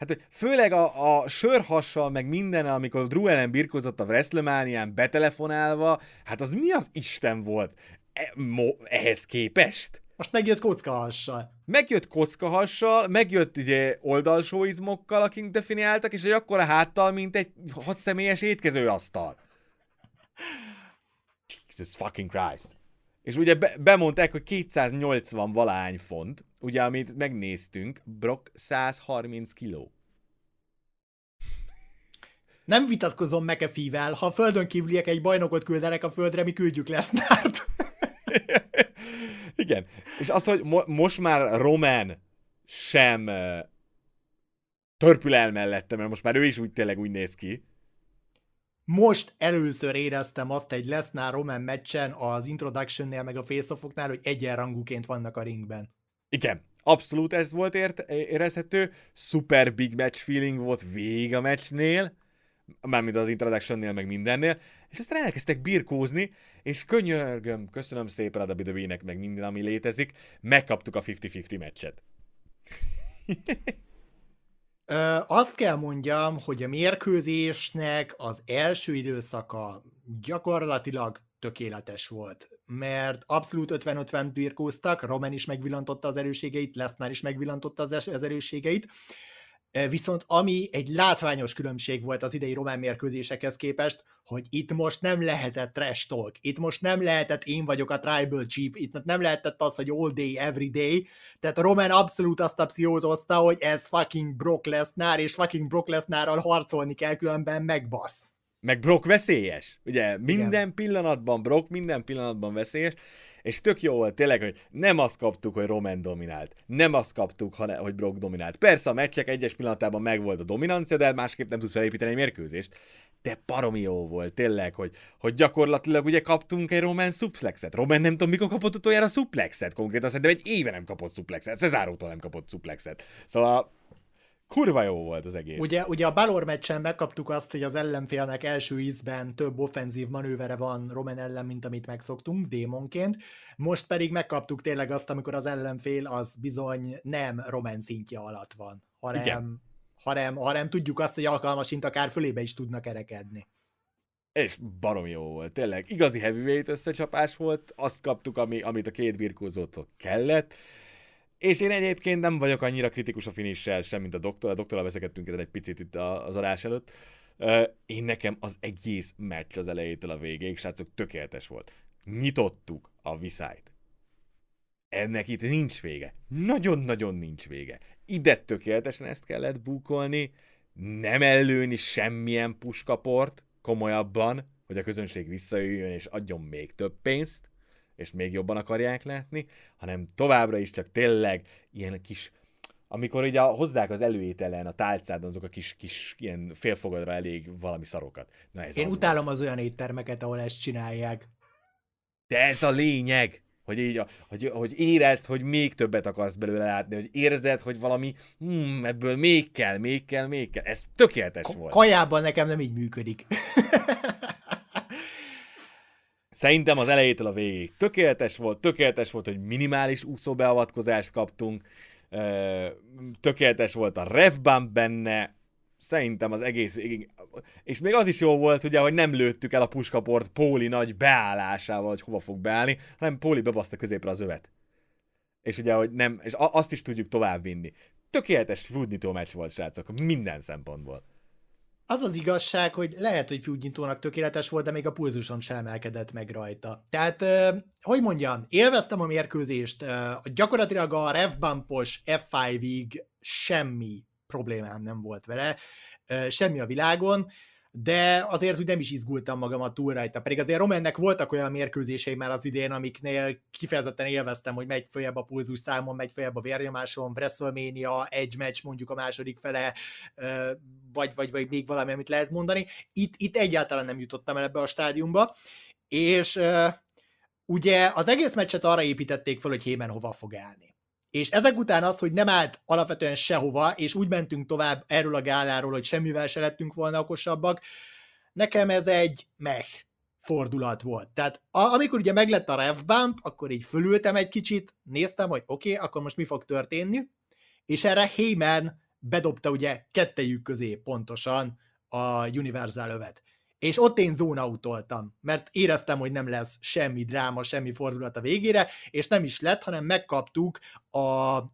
Hát főleg a, a sörhassal, meg minden, amikor Drew Ellen birkozott a WrestleMania-n betelefonálva, hát az mi az Isten volt e, mo, ehhez képest? Most megjött kockahassal. Megjött kockahassal, megjött ugye oldalsó izmokkal, akik definiáltak, és egy akkora háttal, mint egy hat személyes étkezőasztal. Jesus fucking Christ. És ugye be, bemondták, hogy 280 valány font, ugye amit megnéztünk, Brock 130 kiló. Nem vitatkozom McAfee-vel, ha a földön kívüliek egy bajnokot küldenek a földre, mi küldjük Lesznárt. *laughs* Igen. És az, hogy mo- most már Roman sem uh, törpül el mellette, mert most már ő is úgy tényleg úgy néz ki. Most először éreztem azt egy Lesnar Roman meccsen az Introduction-nél meg a face hogy egyenrangúként vannak a ringben. Igen, abszolút ez volt ért- érezhető. Super big match feeling volt vég a meccsnél mármint az Introduction-nél, meg mindennél, és aztán elkezdtek birkózni, és könyörgöm, köszönöm szépen a WWE-nek, meg minden, ami létezik, megkaptuk a 50-50 meccset. *laughs* Ö, azt kell mondjam, hogy a mérkőzésnek az első időszaka gyakorlatilag tökéletes volt, mert abszolút 50-50 birkóztak, Roman is megvillantotta az erőségeit, Lesnar is megvillantotta az, az erőségeit, Viszont ami egy látványos különbség volt az idei román mérkőzésekhez képest, hogy itt most nem lehetett trash talk, itt most nem lehetett én vagyok a tribal chief, itt nem lehetett az, hogy all day, every day, tehát a román abszolút azt a pszichót hozta, hogy ez fucking Brock Lesnar, és fucking Brock Lesnarral harcolni kell, különben megbasz. Meg Brock veszélyes, ugye minden Igen. pillanatban Brock, minden pillanatban veszélyes, és tök jó volt tényleg, hogy nem azt kaptuk, hogy Roman dominált. Nem azt kaptuk, hogy Brock dominált. Persze a meccsek egyes pillanatában megvolt a dominancia, de másképp nem tudsz felépíteni egy mérkőzést. De paromi jó volt, tényleg, hogy, hogy gyakorlatilag ugye kaptunk egy Roman suplexet. Roman nem tudom, mikor kapott utoljára suplexet, konkrétan szerintem egy éve nem kapott suplexet, Cezárótól nem kapott suplexet. Szóval kurva jó volt az egész. Ugye, ugye a Balor meccsen megkaptuk azt, hogy az ellenfélnek első ízben több offenzív manővere van Roman ellen, mint amit megszoktunk démonként. Most pedig megkaptuk tényleg azt, amikor az ellenfél az bizony nem Roman szintje alatt van, hanem, Igen. hanem, hanem tudjuk azt, hogy alkalmasint akár fölébe is tudnak erekedni. És barom jó volt, tényleg. Igazi heavyweight összecsapás volt, azt kaptuk, ami, amit a két birkózótól kellett és én egyébként nem vagyok annyira kritikus a finissel sem, mint a doktor. A doktorral veszekedtünk ezen egy picit itt az adás előtt. Én nekem az egész meccs az elejétől a végéig, srácok, tökéletes volt. Nyitottuk a viszályt. Ennek itt nincs vége. Nagyon-nagyon nincs vége. Ide tökéletesen ezt kellett bukolni, nem ellőni semmilyen puskaport komolyabban, hogy a közönség visszajöjjön és adjon még több pénzt és még jobban akarják látni, hanem továbbra is csak tényleg ilyen kis amikor ugye hozzák az előételen a tálcádon azok a kis, kis ilyen félfogadra elég valami szarokat. Na ez Én az utálom volt. az olyan éttermeket, ahol ezt csinálják. De ez a lényeg, hogy, így, hogy, hogy érezd, hogy még többet akarsz belőle látni, hogy érzed, hogy valami, hmm, ebből még kell, még kell, még kell. Ez tökéletes K- volt. Kajában nekem nem így működik. *laughs* Szerintem az elejétől a végig tökéletes volt, tökéletes volt, hogy minimális úszóbeavatkozást kaptunk, tökéletes volt a refbump benne, szerintem az egész, és még az is jó volt, ugye, hogy nem lőttük el a puskaport Póli nagy beállásával, hogy hova fog beállni, hanem Póli bebaszta középre az övet. És ugye, hogy nem, és azt is tudjuk tovább vinni. Tökéletes fúdnyitó meccs volt, srácok, minden szempontból. Az az igazság, hogy lehet, hogy fűgyintónak tökéletes volt, de még a pulzusom sem emelkedett meg rajta. Tehát, hogy mondjam, élveztem a mérkőzést, gyakorlatilag a revbumpos F5-ig semmi problémám nem volt vele, semmi a világon, de azért úgy nem is izgultam magamat túl rajta. Pedig azért Romannek voltak olyan mérkőzései már az idén, amiknél kifejezetten élveztem, hogy megy följebb a pulzus számon, megy följebb a vérnyomáson, WrestleMania, egy meccs mondjuk a második fele, vagy, vagy, vagy még valami, amit lehet mondani. Itt, itt egyáltalán nem jutottam el ebbe a stádiumba, és ugye az egész meccset arra építették fel, hogy Hémen hova fog állni. És ezek után az, hogy nem állt alapvetően sehova, és úgy mentünk tovább erről a gáláról, hogy semmivel se lettünk volna okosabbak, nekem ez egy meh fordulat volt. Tehát a, amikor ugye meglett a ref bump, akkor így fölültem egy kicsit, néztem, hogy oké, okay, akkor most mi fog történni, és erre Heyman bedobta ugye kettejük közé pontosan a Universal övet és ott én zónautoltam, mert éreztem, hogy nem lesz semmi dráma, semmi fordulat a végére, és nem is lett, hanem megkaptuk a,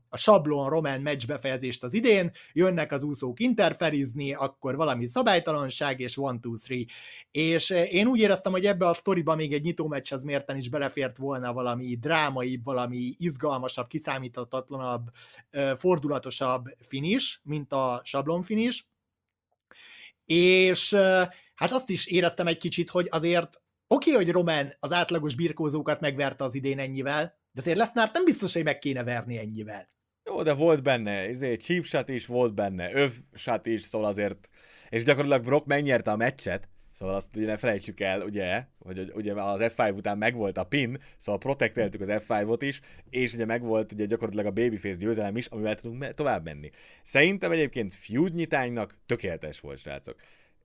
a sablon román meccs befejezést az idén, jönnek az úszók interferizni, akkor valami szabálytalanság, és one, two, three. És eh, én úgy éreztem, hogy ebbe a sztoriba még egy nyitó meccshez mérten is belefért volna valami drámai, valami izgalmasabb, kiszámíthatatlanabb, fordulatosabb finish, mint a sablon finish, és eh, hát azt is éreztem egy kicsit, hogy azért oké, okay, hogy Roman az átlagos birkózókat megverte az idén ennyivel, de azért Lesnar nem biztos, hogy meg kéne verni ennyivel. Jó, de volt benne, ezért cheap shot is volt benne, öv shot is, szóval azért, és gyakorlatilag Brock megnyerte a meccset, Szóval azt ugye ne felejtsük el, ugye, hogy ugye az F5 után megvolt a pin, szóval protektáltuk az F5-ot is, és ugye megvolt ugye gyakorlatilag a Babyface győzelem is, amivel tudunk tovább menni. Szerintem egyébként feud nyitánynak tökéletes volt, srácok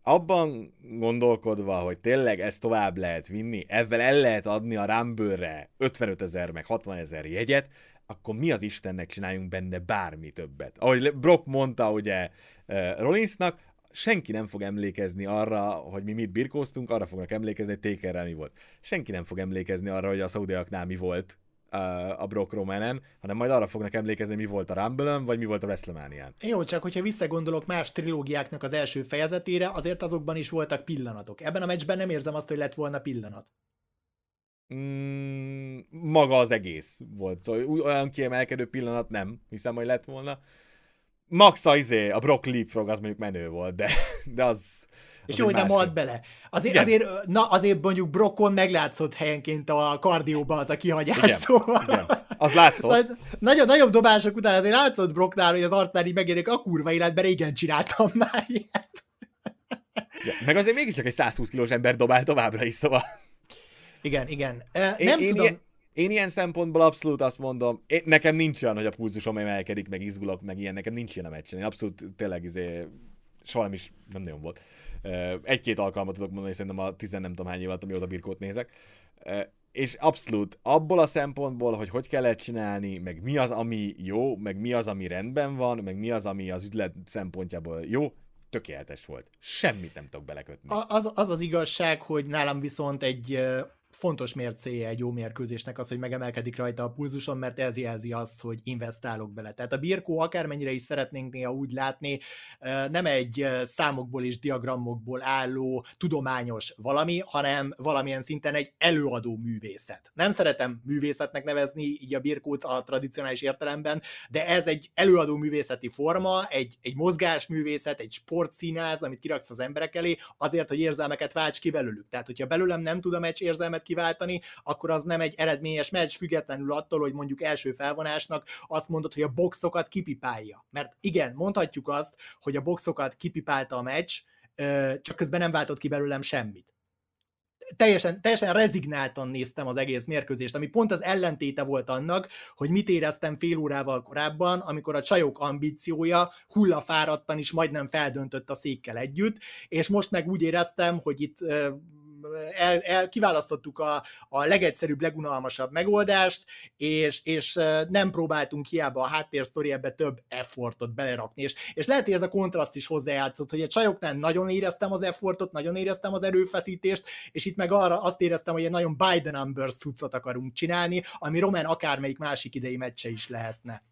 abban gondolkodva, hogy tényleg ezt tovább lehet vinni, ezzel el lehet adni a Rumble-re 55 ezer meg 60 ezer jegyet, akkor mi az Istennek csináljunk benne bármi többet. Ahogy Brock mondta ugye uh, Rollinsnak, senki nem fog emlékezni arra, hogy mi mit birkóztunk, arra fognak emlékezni, hogy Takerrel mi volt. Senki nem fog emlékezni arra, hogy a szaudiaknál mi volt a Brock Romanen, hanem majd arra fognak emlékezni, mi volt a rumble vagy mi volt a wrestlemania Jó, csak hogyha visszagondolok más trilógiáknak az első fejezetére, azért azokban is voltak pillanatok. Ebben a meccsben nem érzem azt, hogy lett volna pillanat. Mm, maga az egész volt, szóval olyan kiemelkedő pillanat nem hiszem, hogy lett volna. Max a, izé, a Brock Leapfrog az mondjuk menő volt, de, de az, és jó, hogy nem halt bele. Azért, azért, na, azért mondjuk Brockon meglátszott helyenként a kardióban az a kihagyás, Igen. szóval. Igen. Az látszott. Szóval nagyon, nagyobb dobások után azért látszott Brocknál, hogy az arcán így megérik, a kurva életben régen csináltam már ilyet. Ja, meg azért mégiscsak egy 120 kilós ember dobál továbbra is, szóval. Igen, igen. E, én, nem én tudom... Ilyen, én ilyen szempontból abszolút azt mondom, én, nekem nincs olyan, hogy a pulzusom emelkedik, meg izgulok, meg ilyen, nekem nincs ilyen a meccsen. Én abszolút tényleg izé, soha nem is, nem nagyon volt. Egy-két alkalmat tudok mondani, szerintem a tizen nem tudom hány év alatt, amióta birkót nézek. És abszolút abból a szempontból, hogy hogy kellett csinálni, meg mi az, ami jó, meg mi az, ami rendben van, meg mi az, ami az üzlet szempontjából jó, tökéletes volt. Semmit nem tudok belekötni. Az az, az igazság, hogy nálam viszont egy fontos mércéje egy jó mérkőzésnek az, hogy megemelkedik rajta a pulzuson, mert ez jelzi azt, hogy investálok bele. Tehát a birkó akármennyire is szeretnénk néha úgy látni, nem egy számokból és diagramokból álló tudományos valami, hanem valamilyen szinten egy előadó művészet. Nem szeretem művészetnek nevezni így a birkót a tradicionális értelemben, de ez egy előadó művészeti forma, egy, egy mozgásművészet, egy sportszínáz, amit kiraksz az emberek elé, azért, hogy érzelmeket válts ki belőlük. Tehát, hogyha belőlem nem tud a meccs érzelmet lehet kiváltani, akkor az nem egy eredményes meccs, függetlenül attól, hogy mondjuk első felvonásnak azt mondod, hogy a boxokat kipipálja. Mert igen, mondhatjuk azt, hogy a boxokat kipipálta a meccs, csak közben nem váltott ki belőlem semmit teljesen, teljesen rezignáltan néztem az egész mérkőzést, ami pont az ellentéte volt annak, hogy mit éreztem fél órával korábban, amikor a csajok ambíciója hullafáradtan is majdnem feldöntött a székkel együtt, és most meg úgy éreztem, hogy itt el, el, kiválasztottuk a, a legegyszerűbb, legunalmasabb megoldást, és, és nem próbáltunk hiába a háttérsztori ebbe több effortot belerakni, és, és lehet, hogy ez a kontraszt is hozzájátszott, hogy a csajoknál nagyon éreztem az effortot, nagyon éreztem az erőfeszítést, és itt meg arra azt éreztem, hogy egy nagyon Biden Numbers cuccot akarunk csinálni, ami Roman akármelyik másik idei meccse is lehetne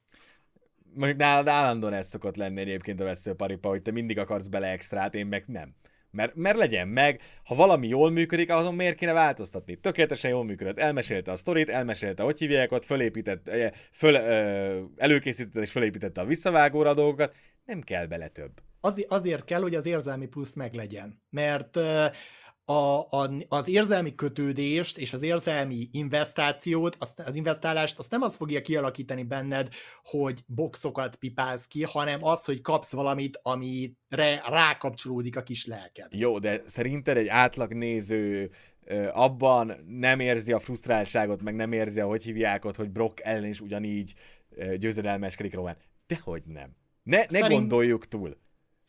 mondjuk nálad állandóan ez szokott lenni egyébként a veszőparipa, hogy te mindig akarsz bele extrát, én meg nem. Mert, mert legyen meg, ha valami jól működik, azon miért kéne változtatni? Tökéletesen jól működött. Elmesélte a sztorit, elmesélte, hogy hívják ott, fölépített, eh, föl, előkészítette és fölépítette a visszavágóra a dolgokat. Nem kell bele több. Azért, azért kell, hogy az érzelmi plusz meglegyen. Mert a, a, az érzelmi kötődést és az érzelmi investációt, azt, az investálást, azt nem az fogja kialakítani benned, hogy boxokat pipálsz ki, hanem az, hogy kapsz valamit, amire rákapcsolódik a kis lelked. Jó, de szerinted egy átlag néző abban nem érzi a frusztráltságot, meg nem érzi a hogy hívják ott, hogy Brock ellen is ugyanígy győzedelmeskedik Roman. Dehogy nem. Ne, ne Szerint... gondoljuk túl.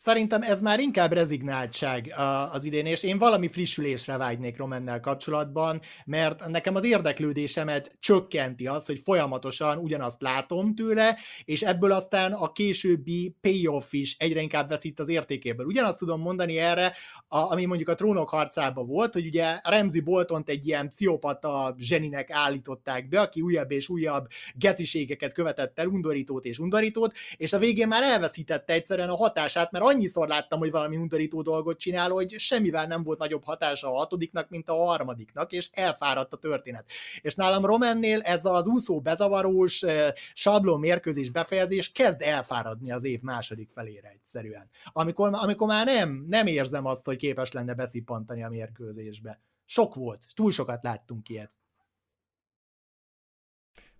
Szerintem ez már inkább rezignáltság az idén, és én valami frissülésre vágynék Romennel kapcsolatban, mert nekem az érdeklődésemet csökkenti az, hogy folyamatosan ugyanazt látom tőle, és ebből aztán a későbbi payoff is egyre inkább veszít az értékéből. Ugyanazt tudom mondani erre, ami mondjuk a trónok harcában volt, hogy ugye Ramsey Boltont egy ilyen pszichopata zseninek állították be, aki újabb és újabb geciségeket követett el, undorítót és undorítót, és a végén már elveszítette egyszerűen a hatását, mert annyiszor láttam, hogy valami undorító dolgot csinál, hogy semmivel nem volt nagyobb hatása a hatodiknak, mint a harmadiknak, és elfáradt a történet. És nálam Romennél ez az úszó bezavarós sablon mérkőzés befejezés kezd elfáradni az év második felére egyszerűen. Amikor, amikor már nem, nem érzem azt, hogy képes lenne beszippantani a mérkőzésbe. Sok volt, túl sokat láttunk ilyet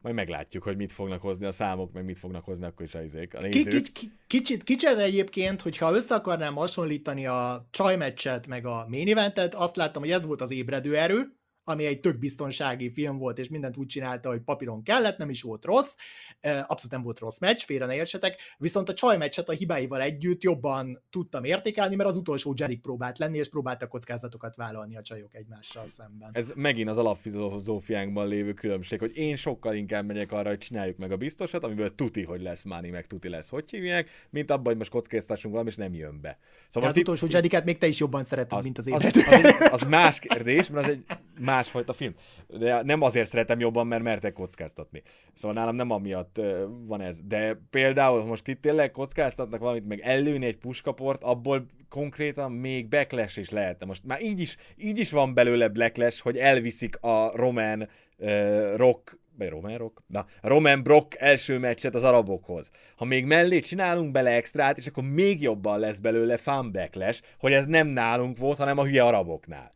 majd meglátjuk, hogy mit fognak hozni a számok, meg mit fognak hozni akkor is a izék, a nézők. Kicsit, kicsit, kicsit egyébként, hogyha össze akarnám hasonlítani a csajmeccset meg a main eventet, azt láttam, hogy ez volt az ébredő erő, ami egy tök biztonsági film volt, és mindent úgy csinálta, hogy papíron kellett, nem is volt rossz, abszolút nem volt rossz meccs, félre ne értsetek, viszont a csaj meccset a hibáival együtt jobban tudtam értékelni, mert az utolsó Jerik próbált lenni, és próbáltak kockázatokat vállalni a csajok egymással szemben. Ez megint az alapfilozófiánkban lévő különbség, hogy én sokkal inkább megyek arra, hogy csináljuk meg a biztosat, amiből tuti, hogy lesz Máni, meg tuti lesz, hogy hívják, mint abban, hogy most kockáztassunk valami, és nem jön be. Szóval az utolsó itt... Jeriket még te is jobban szereted, az, mint az Az, az, az, más kérdés, mert az egy másfajta film. De nem azért szeretem jobban, mert mertek kockáztatni. Szóval nálam nem amiatt van ez. De például, most itt tényleg kockáztatnak valamit, meg előni egy puskaport, abból konkrétan még backlash is lehetne. Most már így is, így is van belőle backlash, hogy elviszik a román uh, rock vagy Roman Rock? Na, Roman Brock első meccset az arabokhoz. Ha még mellé csinálunk bele extrát, és akkor még jobban lesz belőle fan backlash, hogy ez nem nálunk volt, hanem a hülye araboknál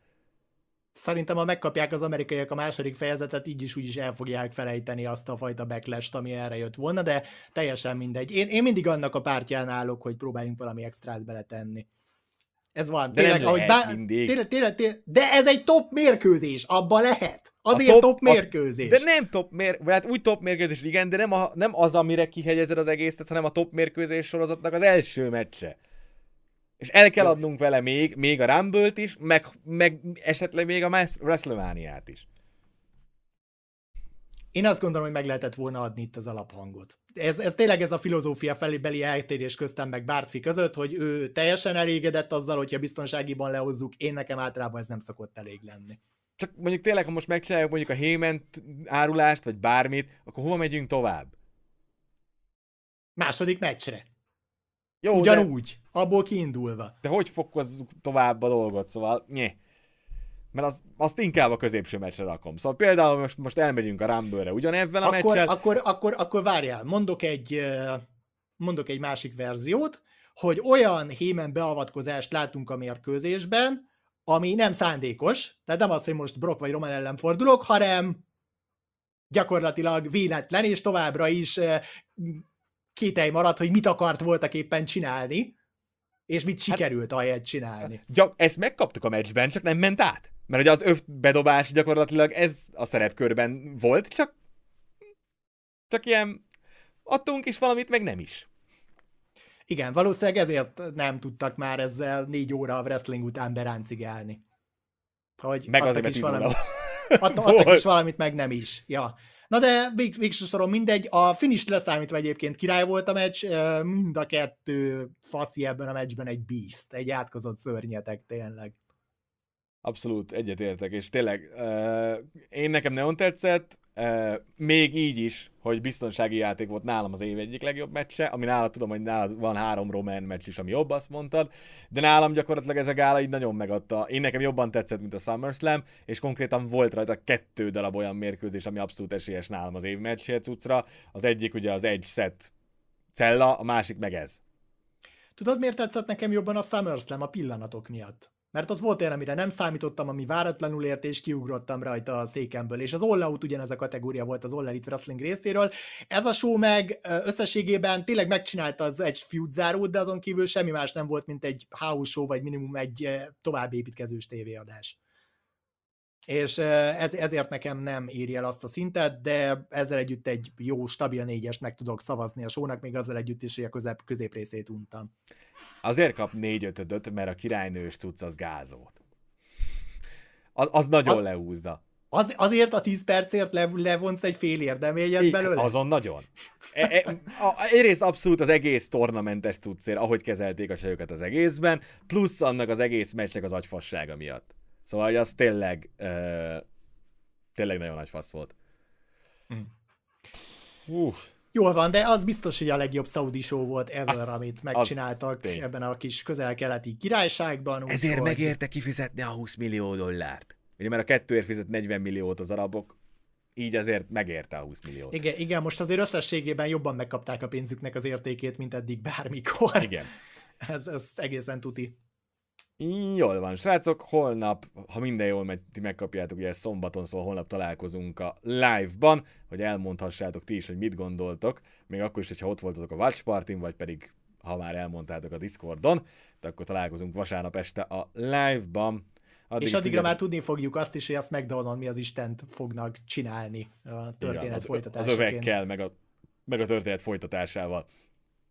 szerintem, ha megkapják az amerikaiak a második fejezetet, így is úgy is el fogják felejteni azt a fajta backlash ami erre jött volna, de teljesen mindegy. Én, én mindig annak a pártján állok, hogy próbáljunk valami extrát beletenni. Ez van. De tényleg, ahogy bá... mindig. Tényleg, tényleg, tényleg, de ez egy top mérkőzés, abba lehet. Azért top, top mérkőzés. A, de nem top mérkőzés, hát úgy top mérkőzés, igen, de nem, a, nem az, amire kihegyezed az egészet, hanem a top mérkőzés sorozatnak az első meccse. És el kell adnunk vele még, még a rumble is, meg, meg esetleg még a WrestleMania-t is. Én azt gondolom, hogy meg lehetett volna adni itt az alaphangot. Ez, ez tényleg ez a filozófia felébeli eltérés köztem meg Bártfi között, hogy ő teljesen elégedett azzal, hogyha biztonságiban lehozzuk, én nekem általában ez nem szokott elég lenni. Csak mondjuk tényleg, ha most megcsináljuk mondjuk a Hément árulást, vagy bármit, akkor hova megyünk tovább? Második meccsre. Jó, Ugyanúgy, de... abból kiindulva. De hogy fokozzuk tovább a dolgot, szóval nye. Mert az, azt inkább a középső meccsre rakom. Szóval például most, most elmegyünk a Rumble-re ugyanebben a akkor, meccsel. Akkor, akkor, akkor várjál, mondok egy, mondok egy másik verziót, hogy olyan hémen beavatkozást látunk a mérkőzésben, ami nem szándékos, tehát nem az, hogy most Brock vagy Roman ellen fordulok, hanem gyakorlatilag véletlen, és továbbra is kételj maradt, hogy mit akart voltak éppen csinálni, és mit hát- sikerült hát, ahelyett csinálni. Gyak, ezt megkaptuk a meccsben, csak nem ment át. Mert ugye az öv bedobás gyakorlatilag ez a szerepkörben volt, csak csak ilyen adtunk is valamit, meg nem is. Igen, valószínűleg ezért nem tudtak már ezzel négy óra a wrestling után beráncigálni. Hogy meg azért, is valami, adtak *laughs* is valamit, meg nem is. Ja. Na de vég, végső soron mindegy, a finish leszámítva egyébként király volt a meccs, mind a kettő faszi ebben a meccsben egy beast, egy átkozott szörnyetek tényleg. Abszolút egyetértek, és tényleg uh, én nekem nagyon tetszett, uh, még így is, hogy biztonsági játék volt nálam az év egyik legjobb meccse, ami nála tudom, hogy nálad van három román meccs is, ami jobb, azt mondtad, de nálam gyakorlatilag ez a gála így nagyon megadta. Én nekem jobban tetszett, mint a SummerSlam, és konkrétan volt rajta kettő darab olyan mérkőzés, ami abszolút esélyes nálam az év meccsért cuccra. Az egyik ugye az egy set cella, a másik meg ez. Tudod, miért tetszett nekem jobban a SummerSlam a pillanatok miatt? Mert ott volt olyan, amire nem számítottam, ami váratlanul ért, és kiugrottam rajta a székemből. És az All Out ugyanez a kategória volt az All Elite Wrestling részéről. Ez a show meg összességében tényleg megcsinálta az egy feud zárót, de azon kívül semmi más nem volt, mint egy house show, vagy minimum egy tovább építkezős tévéadás. És ez, ezért nekem nem éri el azt a szintet, de ezzel együtt egy jó, stabil négyes meg tudok szavazni a sónak, még azzal együtt is, hogy a közép, középrészét untam. Azért kap 4 5 mert a királynős cucc az gázolt. Az, az nagyon az, lehúzza. Az, azért a 10 percért le, levonsz egy fél érdeményet belőle? Azon nagyon. E, e, a, egyrészt abszolút az egész tornamentes cuccér, ahogy kezelték a csajokat az egészben, plusz annak az egész meccsnek az agyfassága miatt. Szóval hogy az tényleg, uh, tényleg nagyon nagy fasz volt. Mm. Uh. Jól van, de az biztos, hogy a legjobb Saudi show volt ever, az, amit megcsináltak ebben a kis közel-keleti királyságban. Ezért úgy, megérte kifizetni a 20 millió dollárt. Ugye mert a kettőért fizet 40 milliót az arabok, így azért megérte a 20 milliót. Igen, igen, most azért összességében jobban megkapták a pénzüknek az értékét, mint eddig bármikor. Igen. *laughs* ez, ez egészen tuti. Jól van, srácok, holnap, ha minden jól megy, ti megkapjátok, ugye szombaton, szóval holnap találkozunk a live-ban, hogy elmondhassátok ti is, hogy mit gondoltok, még akkor is, hogyha ott voltatok a Watch party vagy pedig ha már elmondtátok a Discordon, de akkor találkozunk vasárnap este a live-ban. Addig és addigra tudjátok... már tudni fogjuk azt is, hogy a SmackDown-on mi az Istent fognak csinálni a történet Igen, az, folytatásaként. Az övekkel, meg a, meg a történet folytatásával.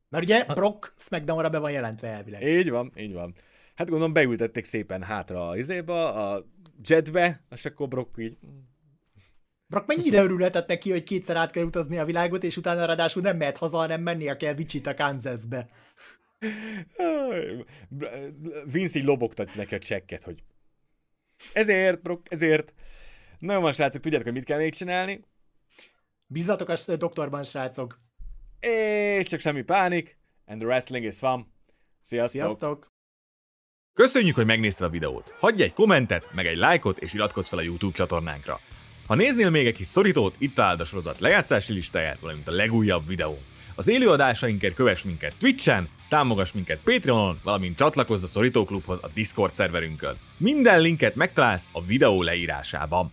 Mert ugye Brock SmackDown-ra be van jelentve elvileg. Így van, így van. Hát gondolom beültették szépen hátra a izéba, a jetbe, és akkor Brock így... Brock mennyire örülhetett neki, hogy kétszer át kell utazni a világot, és utána ráadásul nem mehet haza, hanem mennie kell Wichita, Kansasbe. Vince így lobogtat neki a csekket, hogy ezért, Brock, ezért. Nagyon van, srácok, tudjátok, hogy mit kell még csinálni? Bízzatok a doktorban, srácok. És csak semmi pánik. And the wrestling is fun. Sziasztok! Sziasztok! Köszönjük, hogy megnézted a videót. Hagyj egy kommentet, meg egy lájkot, és iratkozz fel a YouTube csatornánkra. Ha néznél még egy kis szorítót, itt találd a sorozat lejátszási listáját, valamint a legújabb videó. Az élőadásainkért kövess minket Twitch-en, támogass minket Patreonon, valamint csatlakozz a Szorítóklubhoz a Discord szerverünkön. Minden linket megtalálsz a videó leírásában.